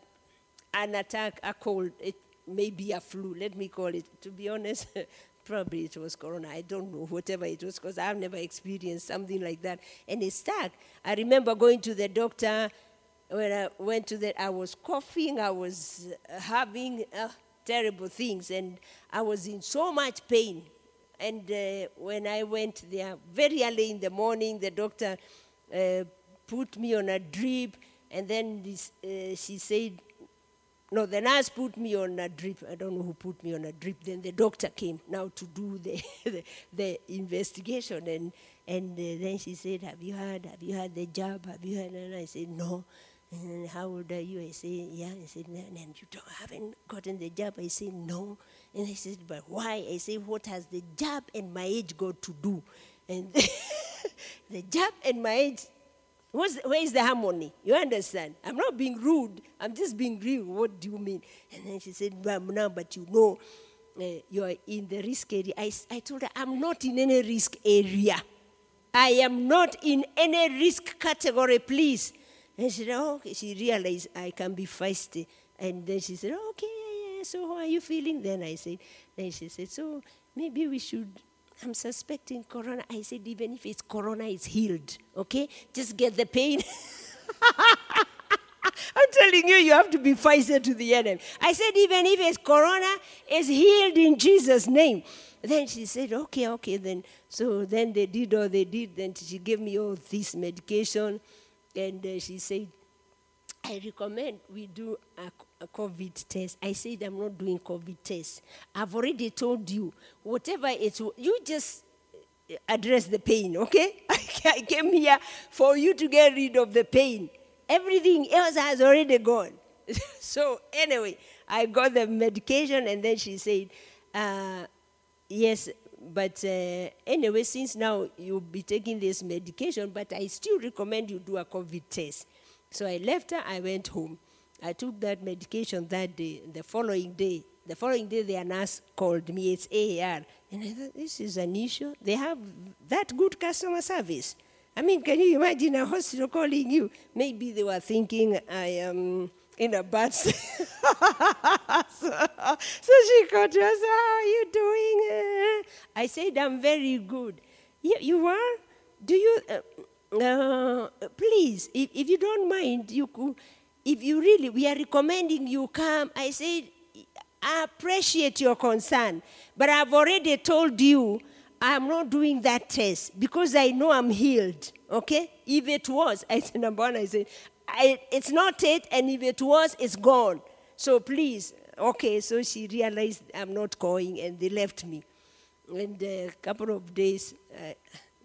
an attack, a cold, it may be a flu, let me call it. To be honest, probably it was corona, I don't know, whatever it was, because I've never experienced something like that. And it stuck. I remember going to the doctor, when I went to that, I was coughing, I was having uh, terrible things, and I was in so much pain. And uh, when I went there very early in the morning, the doctor uh, put me on a drip, and then this, uh, she said, no, the nurse put me on a drip. I don't know who put me on a drip. Then the doctor came now to do the, the, the investigation. And, and uh, then she said, Have you had, have you had the job? Have you had? And I said, No. And how old are you? I said, Yeah. I said, "No, And you don't, haven't gotten the job? I said, No. And I said, But why? I said, What has the job and my age got to do? And the job and my age What's, where is the harmony? You understand? I'm not being rude. I'm just being real. What do you mean? And then she said, Ma'am, now, but you know, uh, you are in the risk area. I, I told her, I'm not in any risk area. I am not in any risk category, please. And she said, oh, okay. She realized I can be feisty. And then she said, okay. So how are you feeling? Then I said, then she said, so maybe we should I'm suspecting corona. I said, even if it's corona, it's healed. Okay? Just get the pain. I'm telling you, you have to be Pfizer to the enemy. I said, even if it's corona, it's healed in Jesus' name. Then she said, okay, okay, then. So then they did all they did. Then she gave me all this medication. And uh, she said, I recommend we do a, a COVID test. I said I'm not doing COVID test. I've already told you, whatever it's, you just address the pain, okay? I came here for you to get rid of the pain. Everything else has already gone. so anyway, I got the medication, and then she said, uh, "Yes, but uh, anyway, since now you'll be taking this medication, but I still recommend you do a COVID test." So I left her, I went home. I took that medication that day. The following day, the following day, the nurse called me. It's AAR. And I thought, this is an issue. They have that good customer service. I mean, can you imagine a hospital calling you? Maybe they were thinking I am in a bad state. so, so she called said, How are you doing? I said, I'm very good. You, you are? Do you? Uh, uh, please, if, if you don't mind, you could, if you really, we are recommending you come. I said, I appreciate your concern, but I've already told you I'm not doing that test because I know I'm healed. Okay? If it was, I said, number one, I said, I, it's not it, and if it was, it's gone. So please, okay. So she realized I'm not going, and they left me. And a couple of days, uh,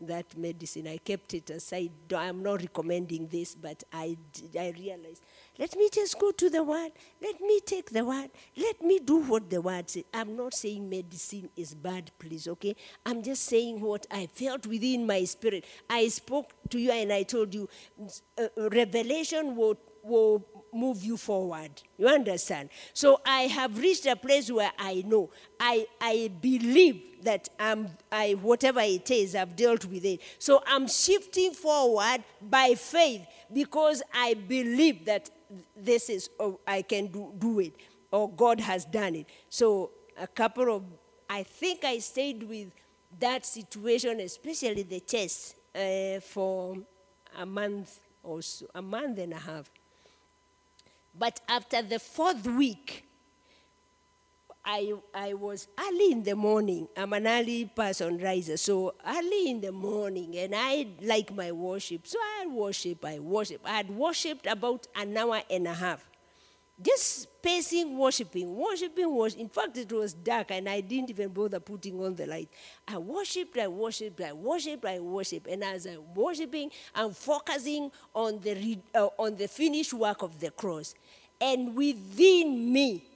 that medicine, I kept it aside. I'm not recommending this, but I, I realized, let me just go to the word. Let me take the word. Let me do what the word says. I'm not saying medicine is bad, please, okay? I'm just saying what I felt within my spirit. I spoke to you and I told you, uh, revelation will, will move you forward. You understand? So I have reached a place where I know, I, I believe that I'm, I, whatever it is, I've dealt with it. So I'm shifting forward by faith because I believe that this is, oh, I can do, do it, or God has done it. So a couple of, I think I stayed with that situation, especially the chest, uh, for a month or so, a month and a half. But after the fourth week, I, I was early in the morning. I'm an early person riser, so early in the morning, and I like my worship. So I worship, I worship. I had worshipped about an hour and a half. Just pacing, worshiping, worshiping, worship. In fact, it was dark, and I didn't even bother putting on the light. I worshipped, I worshipped, I worshipped, I worshipped. And as I'm worshiping, I'm focusing on the, uh, on the finished work of the cross. And within me,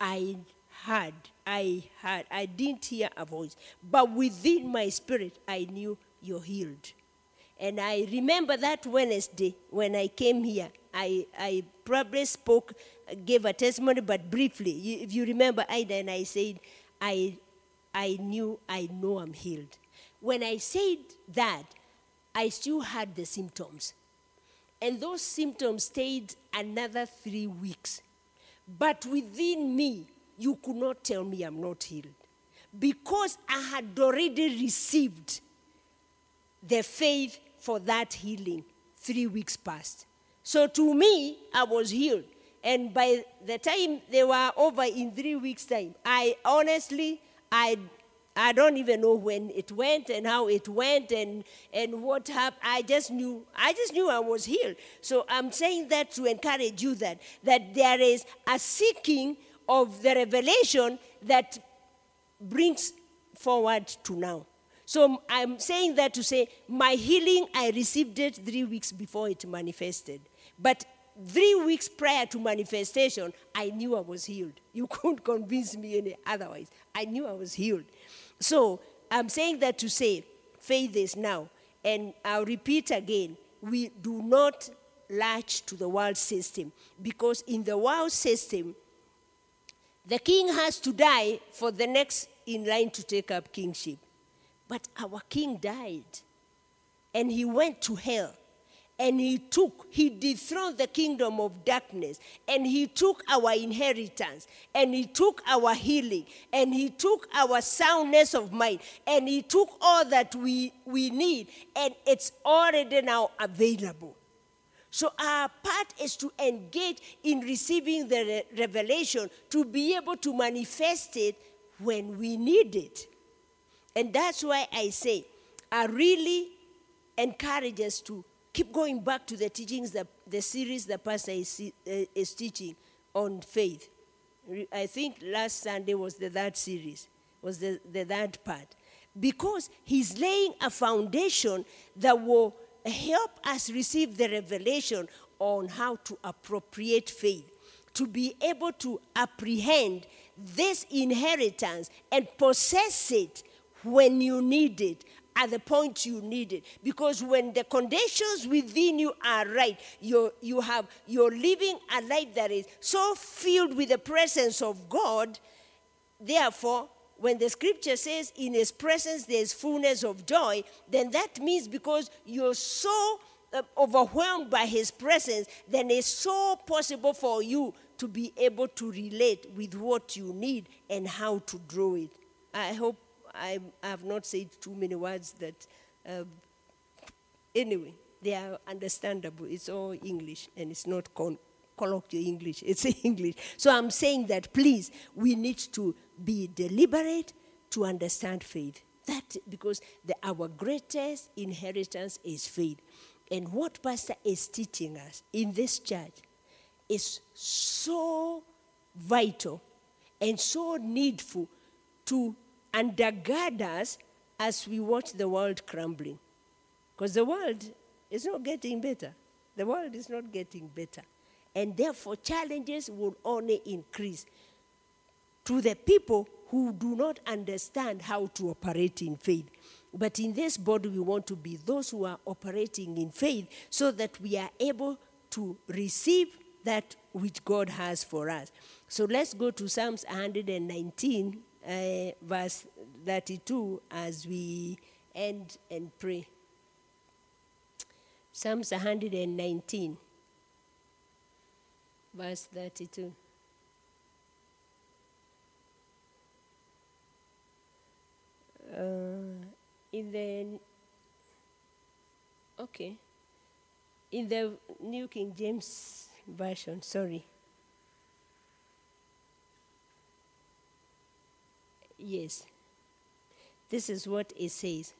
I heard, I heard, I didn't hear a voice, but within my spirit, I knew you're healed. And I remember that Wednesday when I came here, I, I probably spoke, gave a testimony, but briefly. If you remember, Ida and I said, I, I knew, I know I'm healed. When I said that, I still had the symptoms. And those symptoms stayed another three weeks. But within me, you could not tell me I'm not healed. Because I had already received the faith for that healing three weeks past. So to me, I was healed. And by the time they were over in three weeks' time, I honestly, I, I don't even know when it went and how it went and, and what happened. I just knew, I just knew I was healed. So I'm saying that to encourage you that, that there is a seeking of the revelation that brings forward to now. So I'm saying that to say, my healing, I received it three weeks before it manifested. But three weeks prior to manifestation, I knew I was healed. You couldn't convince me any otherwise. I knew I was healed. So I'm saying that to say, faith is now. And I'll repeat again, we do not latch to the world system because in the world system, the king has to die for the next in line to take up kingship. But our king died and he went to hell and he took, he dethroned the kingdom of darkness. And he took our inheritance. And he took our healing. And he took our soundness of mind. And he took all that we, we need. And it's already now available. So our part is to engage in receiving the re- revelation to be able to manifest it when we need it. And that's why I say, I really encourage us to keep going back to the teachings, that, the series the pastor is, uh, is teaching on faith. I think last Sunday was the third series, was the, the third part. Because he's laying a foundation that will help us receive the revelation on how to appropriate faith, to be able to apprehend this inheritance and possess it when you need it at the point you need it. Because when the conditions within you are right you you have you're living a life that is so filled with the presence of god therefore when the scripture says in his presence there's fullness of joy then that means because you're so uh, overwhelmed by his presence then it's so possible for you to be able to relate with what you need and how to draw it. I hope I have not said too many words that, uh, anyway, they are understandable. It's all English and it's not con- colloquial English, it's English. So I'm saying that please, we need to be deliberate to understand faith. That because the, our greatest inheritance is faith. And what Pastor is teaching us in this church is so vital and so needful to undergird us as we watch the world crumbling. Because the world is not getting better. The world is not getting better. And therefore, challenges will only increase to the people who do not understand how to operate in faith. But in this body, we want to be those who are operating in faith so that we are able to receive that which God has for us. So let's go to Psalms 119, uh, verse 32, as we end and pray. Psalms 119, verse 32. Uh, in the okay in the new king james version sorry Yes. This is what it says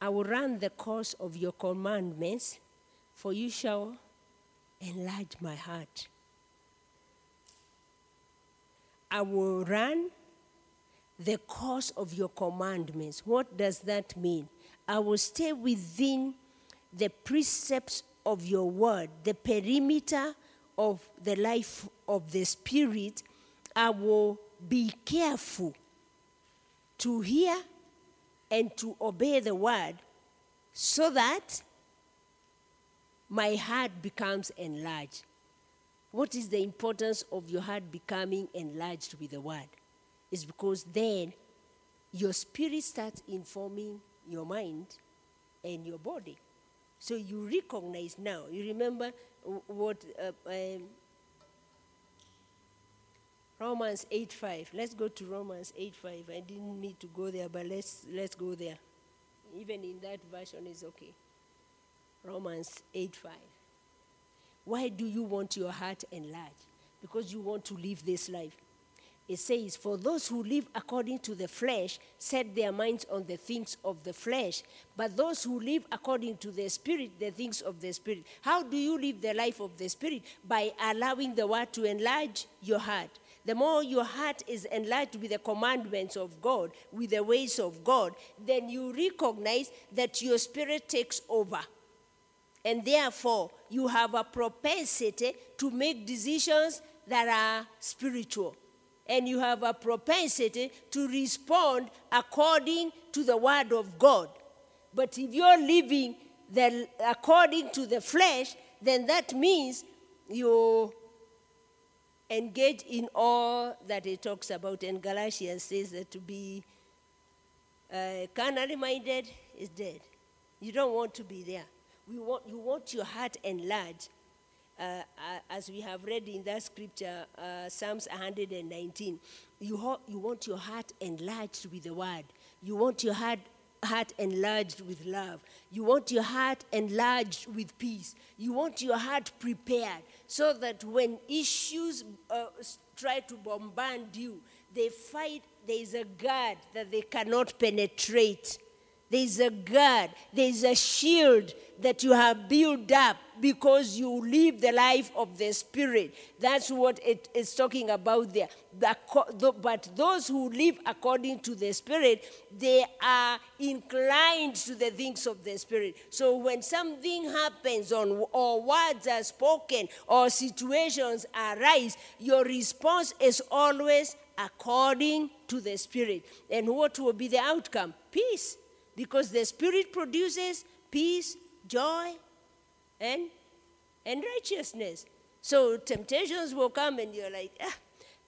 I will run the course of your commandments, for you shall enlarge my heart. I will run the course of your commandments. What does that mean? I will stay within the precepts of your word, the perimeter of the life of the Spirit. I will be careful to hear and to obey the word so that my heart becomes enlarged. What is the importance of your heart becoming enlarged with the word? It's because then your spirit starts informing your mind and your body. So you recognize now. You remember what uh, um, Romans 8 5. Let's go to Romans 8 5. I didn't need to go there, but let's, let's go there. Even in that version is okay. Romans 8 5. Why do you want your heart enlarged? Because you want to live this life. It says, For those who live according to the flesh set their minds on the things of the flesh, but those who live according to the Spirit, the things of the Spirit. How do you live the life of the Spirit? By allowing the Word to enlarge your heart. The more your heart is enlightened with the commandments of God, with the ways of God, then you recognize that your spirit takes over. And therefore, you have a propensity to make decisions that are spiritual. And you have a propensity to respond according to the word of God. But if you're living the, according to the flesh, then that means you engage in all that he talks about. And Galatians says that to be uh, carnally minded is dead. You don't want to be there. We want, you want your heart enlarged. Uh, uh, as we have read in that scripture, uh, Psalms 119, you, ho- you want your heart enlarged with the word. You want your heart, heart enlarged with love. You want your heart enlarged with peace. You want your heart prepared so that when issues uh, try to bombard you, they fight, there is a guard that they cannot penetrate. There is a guard, there is a shield that you have built up because you live the life of the Spirit. That's what it is talking about there. But those who live according to the Spirit, they are inclined to the things of the Spirit. So when something happens on, or words are spoken or situations arise, your response is always according to the Spirit. And what will be the outcome? Peace. Because the Spirit produces peace, joy, and, and righteousness. So temptations will come, and you're like, ah,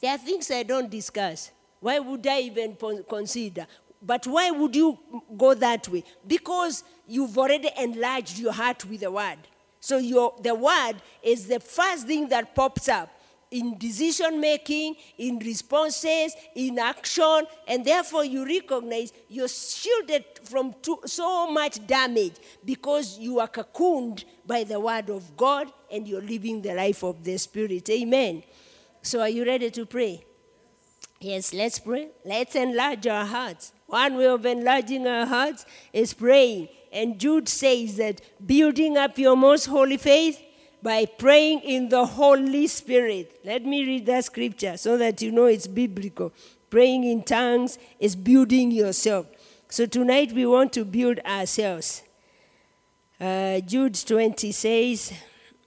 there are things I don't discuss. Why would I even consider? But why would you go that way? Because you've already enlarged your heart with the word. So your, the word is the first thing that pops up in decision making, in responses, in action, and therefore you recognize you're shielded from too, so much damage because you are cocooned by the word of God and you're living the life of the Spirit. Amen. So, are you ready to pray? Yes, let's pray. Let's enlarge our hearts. One way of enlarging our hearts is praying. And Jude says that building up your most holy faith by praying in the Holy Spirit. Let me read that scripture so that you know it's biblical. Praying in tongues is building yourself. So tonight we want to build ourselves. Uh, Jude 20 says,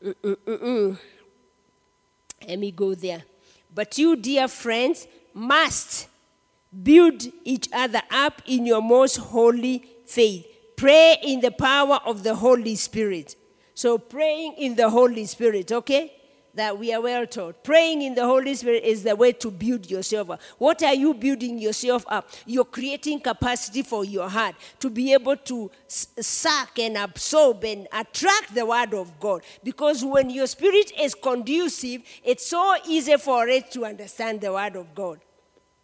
Mm-mm-mm. let me go there. But you, dear friends, must build each other up in your most holy faith. Pray in the power of the Holy Spirit. So, praying in the Holy Spirit, okay? That we are well taught. Praying in the Holy Spirit is the way to build yourself up. What are you building yourself up? You're creating capacity for your heart to be able to suck and absorb and attract the Word of God. Because when your spirit is conducive, it's so easy for it to understand the Word of God.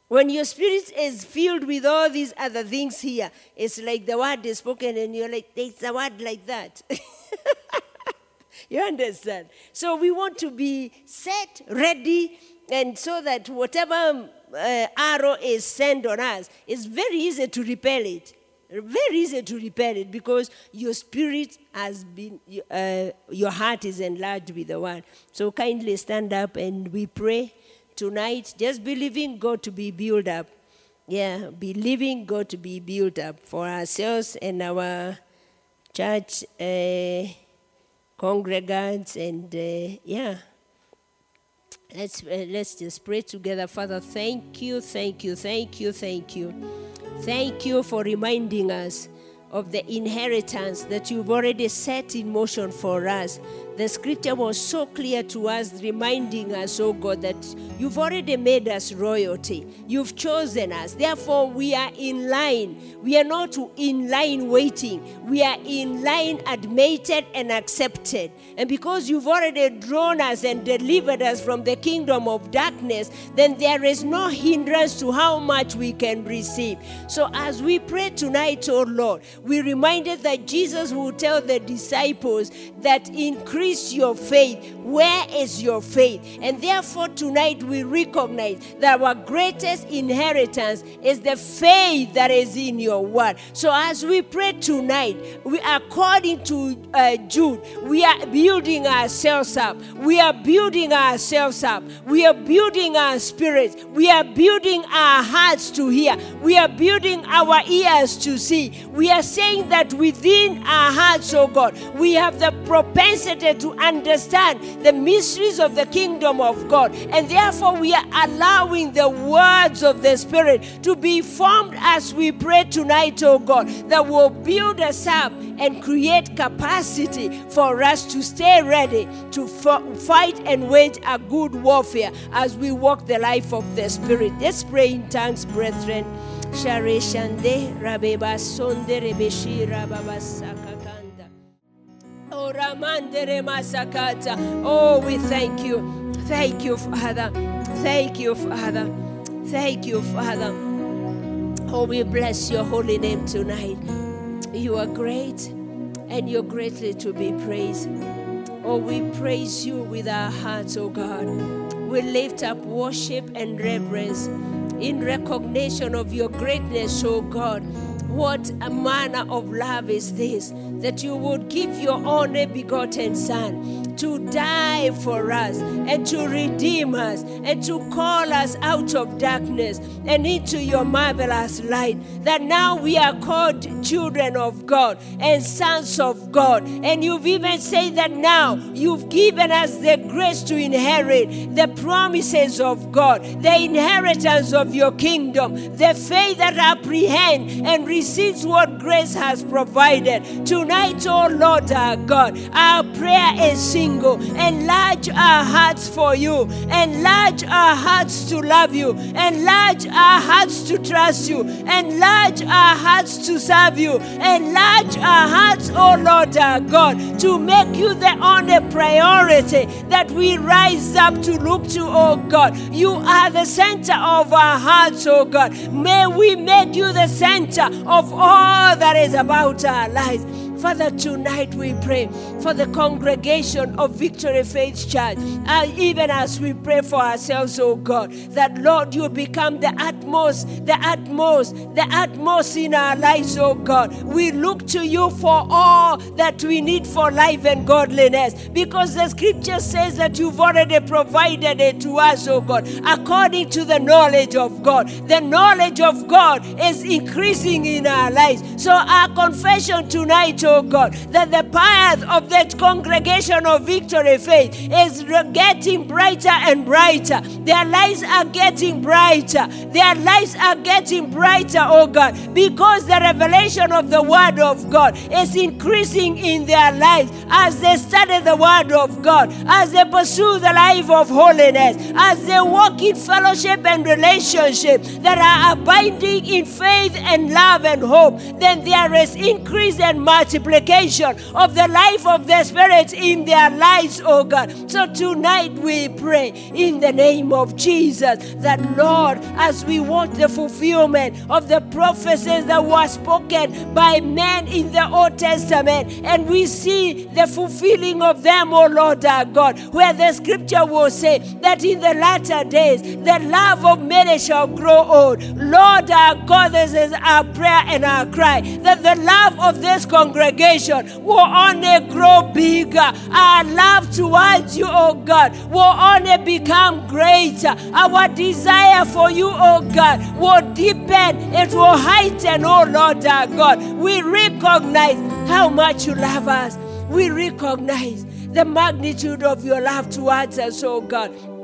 When your spirit is filled with all these other things here, it's like the word is spoken and you're like, it's a word like that. You understand? So we want to be set, ready, and so that whatever uh, arrow is sent on us, it's very easy to repel it. Very easy to repel it because your spirit has been, uh, your heart is enlarged with the word. So kindly stand up and we pray tonight, just believing God to be built up. Yeah, believing God to be built up for ourselves and our church uh, congregants and uh, yeah. Let's, uh, let's just pray together. Father, thank you, thank you, thank you, thank you. Thank you for reminding us of the inheritance that you've already set in motion for us. The scripture was so clear to us, reminding us, oh God, that you've already made us royalty. You've chosen us. Therefore, we are in line. We are not in line waiting. We are in line admitted and accepted. And because you've already drawn us and delivered us from the kingdom of darkness, then there is no hindrance to how much we can receive. So as we pray tonight, oh Lord, we reminded that Jesus will tell the disciples that increase your faith. Where is your faith? And therefore, tonight we recognize that our greatest inheritance is the faith that is in your word. So, as we pray tonight, we according to uh, Jude, we are building ourselves up. We are building ourselves up. We are building our spirits. We are building our hearts to hear. We are building our ears to see. We are saying that within our hearts, oh God, we have the propensity to understand the mysteries of the kingdom of God. And therefore, we are allowing the words of the Spirit to be formed as we pray tonight, oh God, that will build us up and create capacity for us to stay ready to fight and wage a good warfare as we walk the life of the Spirit. Let's pray in tongues, brethren. Rabeba sonde rebeshi rababa sakakanda. Oh, we thank you. Thank you, Father. Thank you, Father. Thank you, Father. Oh, we bless your holy name tonight. You are great and you're greatly to be praised. Oh, we praise you with our hearts, oh God. We lift up worship and reverence in recognition of your greatness, oh God. What a manner of love is this that you would give your only begotten Son to die for us and to redeem us and to call us out of darkness and into your marvelous light. That now we are called children of God and sons of God. And you've even said that now you've given us the grace to inherit the promises of God, the inheritance of your kingdom, the faith that apprehend and receives what grace has provided. Tonight, oh Lord our God, our prayer is single. Enlarge our hearts for you. Enlarge our hearts to love you. Enlarge our hearts to trust you. Enlarge our hearts to serve you. Enlarge our hearts, oh Lord our God, to make you the only priority that we rise up to look to, oh God. You are the center of our hearts, oh God. May we make you the center of all that is about our lives. Father, tonight we pray for the congregation of Victory Faith Church, uh, even as we pray for ourselves, oh God, that Lord, you become the utmost, the utmost, the utmost in our lives, oh God. We look to you for all that we need for life and godliness because the scripture says that you've already provided it to us, oh God, according to the knowledge of God. The knowledge of God is increasing in our lives. So, our confession tonight, oh God, that the path of that congregation of victory faith is getting brighter and brighter. Their lives are getting brighter. Their lives are getting brighter, oh God, because the revelation of the Word of God is increasing in their lives as they study the Word of God, as they pursue the life of holiness, as they walk in fellowship and relationship that are abiding in faith and love and hope. Then there is increase and multiplication multiplication of the life of the Spirit in their lives, oh God. So tonight we pray in the name of Jesus that, Lord, as we watch the fulfillment of the prophecies that were spoken by men in the Old Testament, and we see the fulfilling of them, oh Lord our God, where the scripture will say that in the latter days the love of many shall grow old. Lord our God, this is our prayer and our cry that the love of this congregation will only grow bigger. Our love towards you, oh God, will only become greater. Our desire for you, oh God, will deepen, it will heighten, oh Lord our God. We recognize how much you love us. We recognize the magnitude of your love towards us, oh God.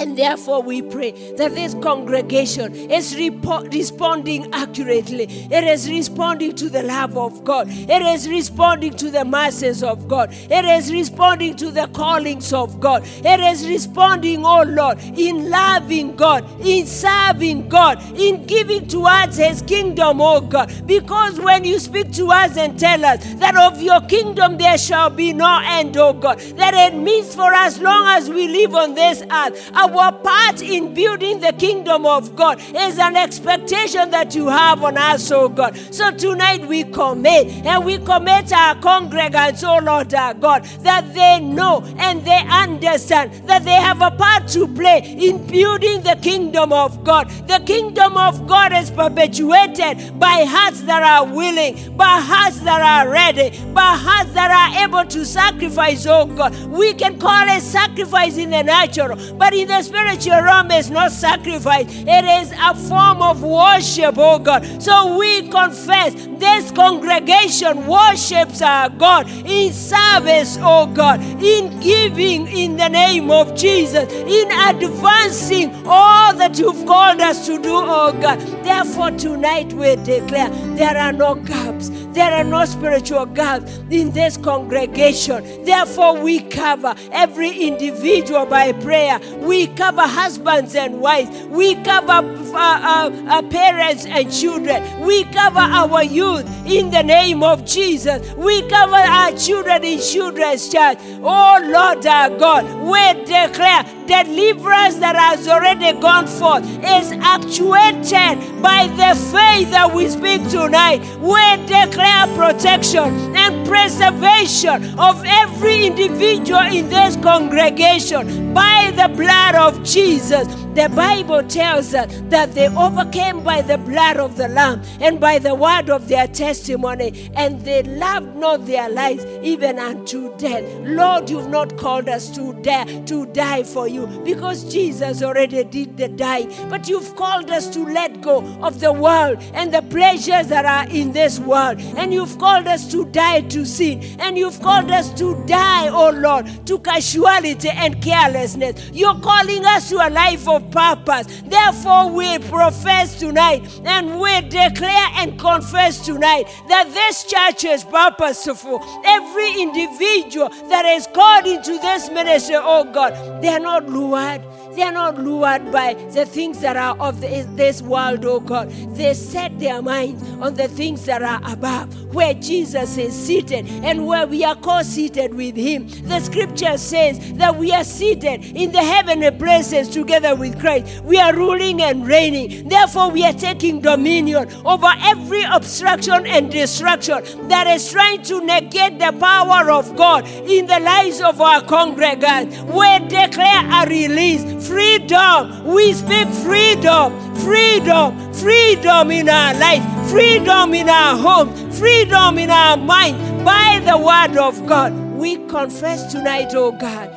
And therefore, we pray that this congregation is repo- responding accurately. It is responding to the love of God. It is responding to the masses of God. It is responding to the callings of God. It is responding, oh Lord, in loving God, in serving God, in giving towards His kingdom, oh God. Because when you speak to us and tell us that of your kingdom there shall be no end, oh God, that it means for as long as we live on this earth, our part in building the kingdom of God is an expectation that you have on us, oh God. So tonight we commit and we commit our congregants, oh Lord our God, that they know and they understand that they have a part to play in building the kingdom of God. The kingdom of God is perpetuated by hearts that are willing, by hearts that are ready, by hearts that are able to sacrifice, oh God. We can call it sacrifice in the natural, but in the spiritual realm is not sacrifice. It is a form of worship, oh God. So we confess this congregation worships our God in service, oh God, in giving in the name of Jesus, in advancing all that you've called us to do, oh God. Therefore, tonight we declare there are no gaps, there are no spiritual gaps in this congregation. Therefore, we cover every individual by prayer. We cover husbands and wives. We cover uh, uh, uh, parents and children. We cover our youth in the name of Jesus. We cover our children in children's church. Oh Lord our God, we declare deliverance that has already gone forth is actuated by the faith that we speak tonight. We declare protection and preservation of every individual in this congregation by the blood of Jesus. The Bible tells us that they overcame by the blood of the Lamb and by the word of their testimony, and they loved not their lives even unto death. Lord, you've not called us to die, to die for you because Jesus already did the dying, but you've called us to let go of the world and the pleasures that are in this world, and you've called us to die to sin, and you've called us to die, oh Lord, to casuality and carelessness. You're calling us to a life of purpose. Therefore, we profess tonight and we declare and confess tonight that this church is purposeful. Every individual that is called into this ministry, oh God, they are not lured. They are not lured by the things that are of this, world, oh God. They set their minds on the things that are above, where Jesus is seated and where we are co seated with Him. The scripture says that we are seated in the heavenly places together with Christ. We are ruling and reigning. Therefore, we are taking dominion over every obstruction and destruction that is trying to negate the power of God in the lives of our congregants. We declare a release, freedom. We speak freedom, freedom, freedom in our life, freedom in our home, freedom in our mind by the word of God. We confess tonight, oh God,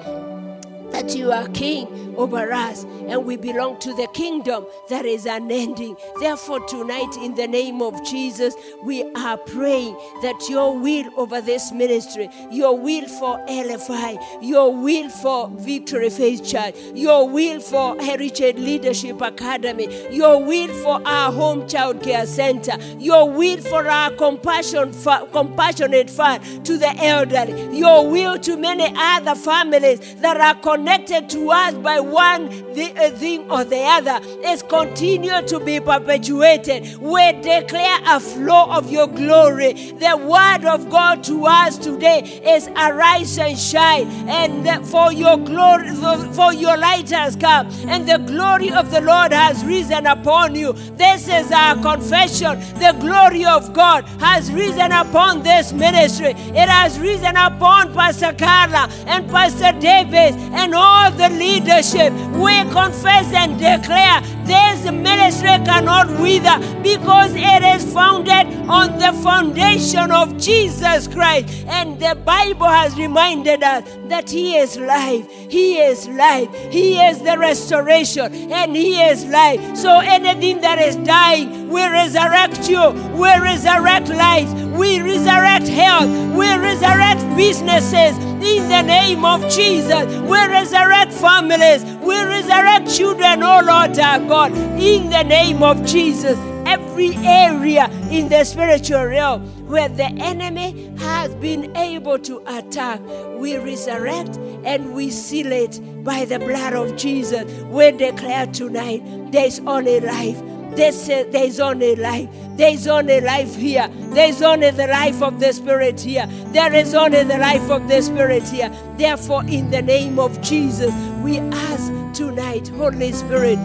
that you are King over us and we belong to the kingdom that is unending. Therefore, tonight, in the name of Jesus, we are praying that your will over this ministry, your will for LFI, your will for Victory Faith Church, your will for Heritage Leadership Academy, your will for our home child care center, your will for our compassion, compassionate fund to the elderly, your will to many other families that are connected to us by one the, uh, thing or the other is continue to be perpetuated. We declare a flow of your glory. The word of God to us today is arise and shine, and for your glory, for your light has come, and the glory of the Lord has risen upon you. This is our confession. The glory of God has risen upon this ministry. It has risen upon Pastor Carla and Pastor Davis and all the leadership. We confess and declare this ministry cannot wither because it is founded on the foundation of Jesus Christ. And the Bible has reminded us that He is life. He is life. He is the restoration and He is life. So anything that is dying, we resurrect you. We resurrect life. We resurrect health. We resurrect businesses in the name of Jesus. We resurrect families. We resurrect children, oh Lord our God, in the name of Jesus. Every area in the spiritual realm where the enemy has been able to attack, we resurrect and we seal it by the blood of Jesus. We declare tonight there's only life uh, there's only life. There's only life here. There's only the life of the Spirit here. There is only the life of the Spirit here. Therefore, in the name of Jesus, we ask tonight, Holy Spirit,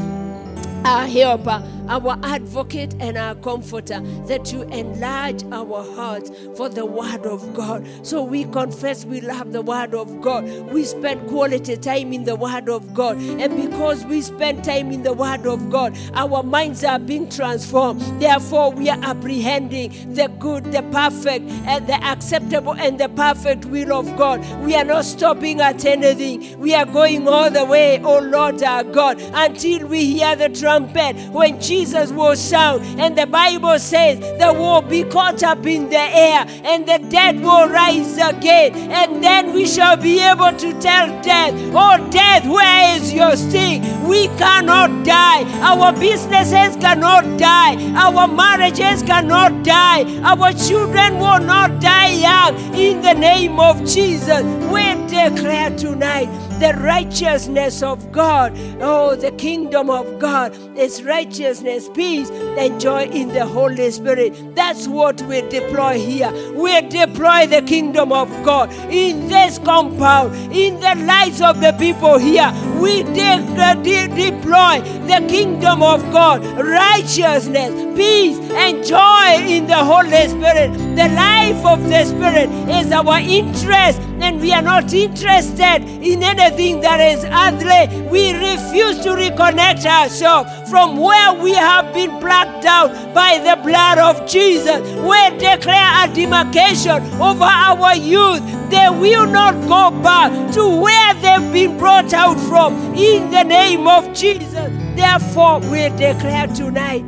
ah, our helper ah. Our advocate and our comforter, that you enlarge our hearts for the Word of God. So we confess we love the Word of God. We spend quality time in the Word of God. And because we spend time in the Word of God, our minds are being transformed. Therefore, we are apprehending the good, the perfect, and the acceptable and the perfect will of God. We are not stopping at anything. We are going all the way, oh Lord our God, until we hear the trumpet. When Jesus Jesus will sound. And the Bible says that we'll be caught up in the air and the dead will rise again. And then we shall be able to tell death, Oh, death, where is your sting? We cannot die. Our businesses cannot die. Our marriages cannot die. Our children will not die young. In the name of Jesus, we declare tonight the righteousness of God. Oh, the kingdom of God is righteousness, peace, and joy in the Holy Spirit. That's what we deploy here. We deploy the kingdom of God in this compound, in the lives of the people here. We de- de- deploy the kingdom of God, righteousness, peace, and joy in the Holy Spirit. The life of the Spirit is our interest and we are not interested in anything that is earthly. We refuse to reconnect ourselves from where we have been plucked out by the blood of Jesus. We declare a demarcation over our youth. They will not go back to where they've been brought out from in the name of Jesus. Therefore, we declare tonight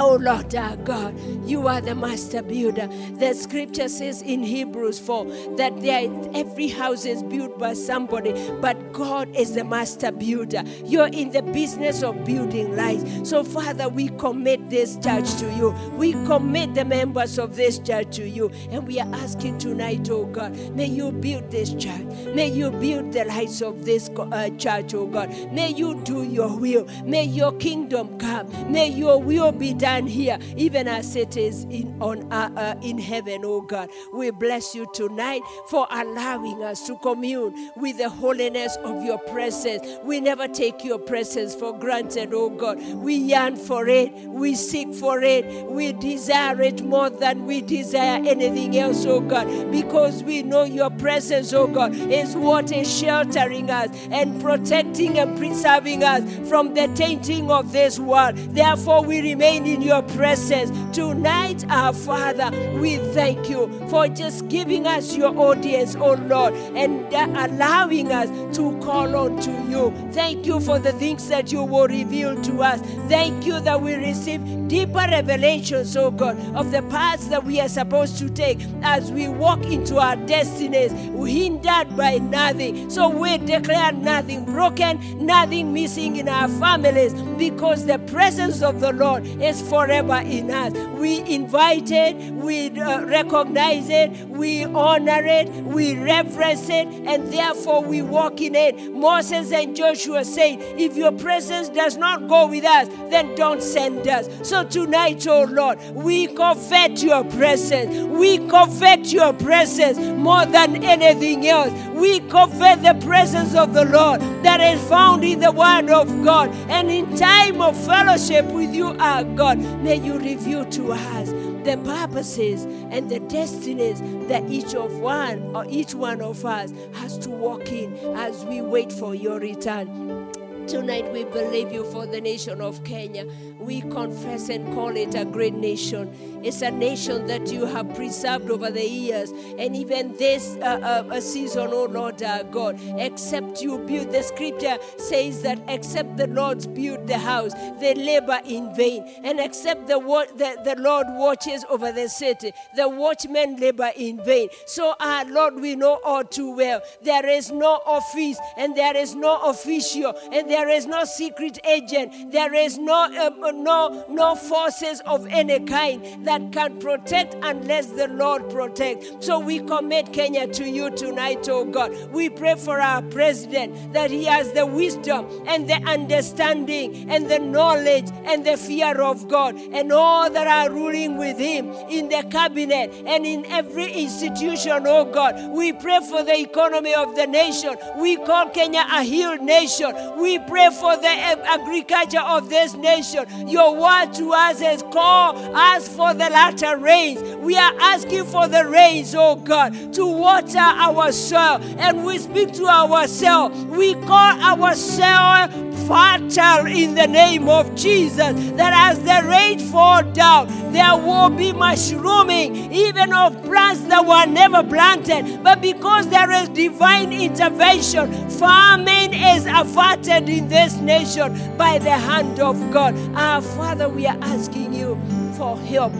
Oh Lord our God, you are the master builder. The scripture says in Hebrews 4 that there, every house is built by somebody, but God is the master builder. You're in the business of building lives. So, Father, we commit this church to you. We commit the members of this church to you. And we are asking tonight, oh God, may you build this church. May you build the lives of this uh, church, oh God. May you do your will. May your kingdom come. May your will be done done here, even as it is in on uh, uh, in heaven, oh God. We bless you tonight for allowing us to commune with the holiness of your presence. We never take your presence for granted, oh God. We yearn for it, we seek for it, we desire it more than we desire anything else, oh God, because we know your presence, oh God, is what is sheltering us and protecting and preserving us from the tainting of this world. Therefore, we remain in in your presence. Tonight, our Father, we thank you for just giving us your audience, oh Lord, and allowing us to call on to you. Thank you for the things that you will reveal to us. Thank you that we receive deeper revelations, oh God, of the paths that we are supposed to take as we walk into our destinies, hindered by nothing. So we declare nothing broken, nothing missing in our families because the presence of the Lord is forever in us. We invite it, we uh, recognize it, we honor it, we reverence it, and therefore we walk in it. Moses and Joshua said, If your presence does not go with us, then don't send us. So tonight, oh Lord, we covet your presence. We covet your presence more than anything else. We covet the presence of the Lord that is found in the Word of God. And in time of fellowship with you, our God, may you reveal to us the purposes and the destinies that each of one or each one of us has to walk in as we wait for your return. Tonight we believe you for the nation of Kenya. We confess and call it a great nation. It's a nation that you have preserved over the years. And even this uh, uh, season, oh Lord God, except you build, the scripture says that except the Lord's build the house, they labor in vain. And except the, the, the Lord watches over the city, the watchmen labor in vain. So, our Lord, we know all too well there is no office and there is no official and there is no secret agent. There is no, uh, no, no forces of any kind that can protect unless the Lord protects. So we commit Kenya to you tonight, oh God. We pray for our president that he has the wisdom and the understanding and the knowledge and the fear of God and all that are ruling with him in the cabinet and in every institution, oh God. We pray for the economy of the nation. We call Kenya a healed nation. We pray for the agriculture of this nation. Your word to us is call us for the latter rains. We are asking for the rains, oh God, to water our soil. And we speak to ourselves. We call ourselves fertile in the name of Jesus. That as the rain fall down, there will be mushrooming, even of plants that were never planted. But because there is divine intervention, famine is averted in this nation by the hand of God. Our Father, we are asking you for help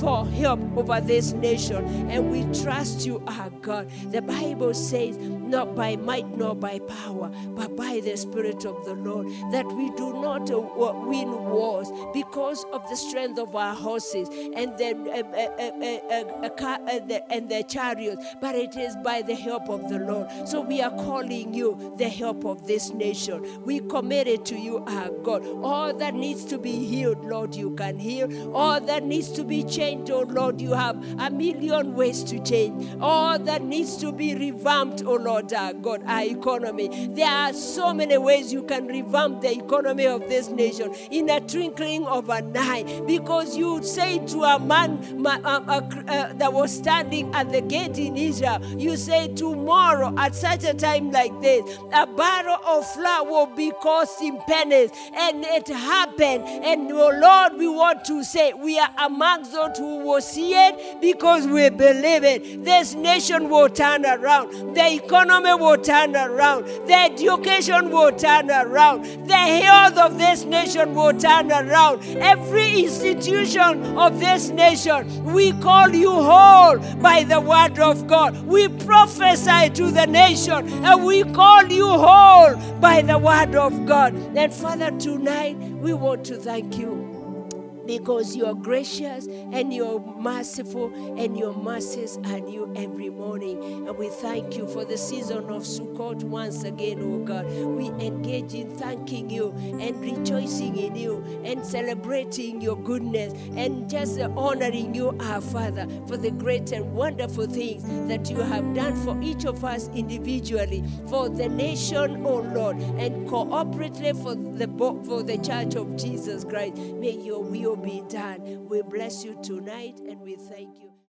for help over this nation. And we trust you, our God. The Bible says, not by might nor by power, but by the Spirit of the Lord, that we do not uh, win wars because of the strength of our horses and the, uh, uh, and the chariots, but it is by the help of the Lord. So we are calling you the help of this nation. We commit it to you, our God. All that needs to be healed, Lord, you can heal. All that needs to be changed, oh Lord, you have a million ways to change. All that needs to be revamped, oh Lord. Our God, our economy. There are so many ways you can revamp the economy of this nation in a twinkling of an eye. Because you say to a man uh, uh, uh, that was standing at the gate in Israel, you say, Tomorrow, at such a time like this, a barrel of flour will be costing pennies. And it happened. And oh Lord, we want to say, we are amongst those who will see it because we believe it. This nation will turn around. The economy economy will turn around. The education will turn around. The health of this nation will turn around. Every institution of this nation, we call you whole by the word of God. We prophesy to the nation and we call you whole by the word of God. And Father, tonight we want to thank you because you are gracious and you're merciful and your mercies are new every morning. And we thank you for the season of Sukkot once again, oh God. We engage in thanking you and rejoicing in you and celebrating your goodness and just honoring you, our Father, for the great and wonderful things that you have done for each of us individually, for the nation, oh Lord, and cooperatively for the, for the church of Jesus Christ. May your will be done. We bless you tonight and we thank you.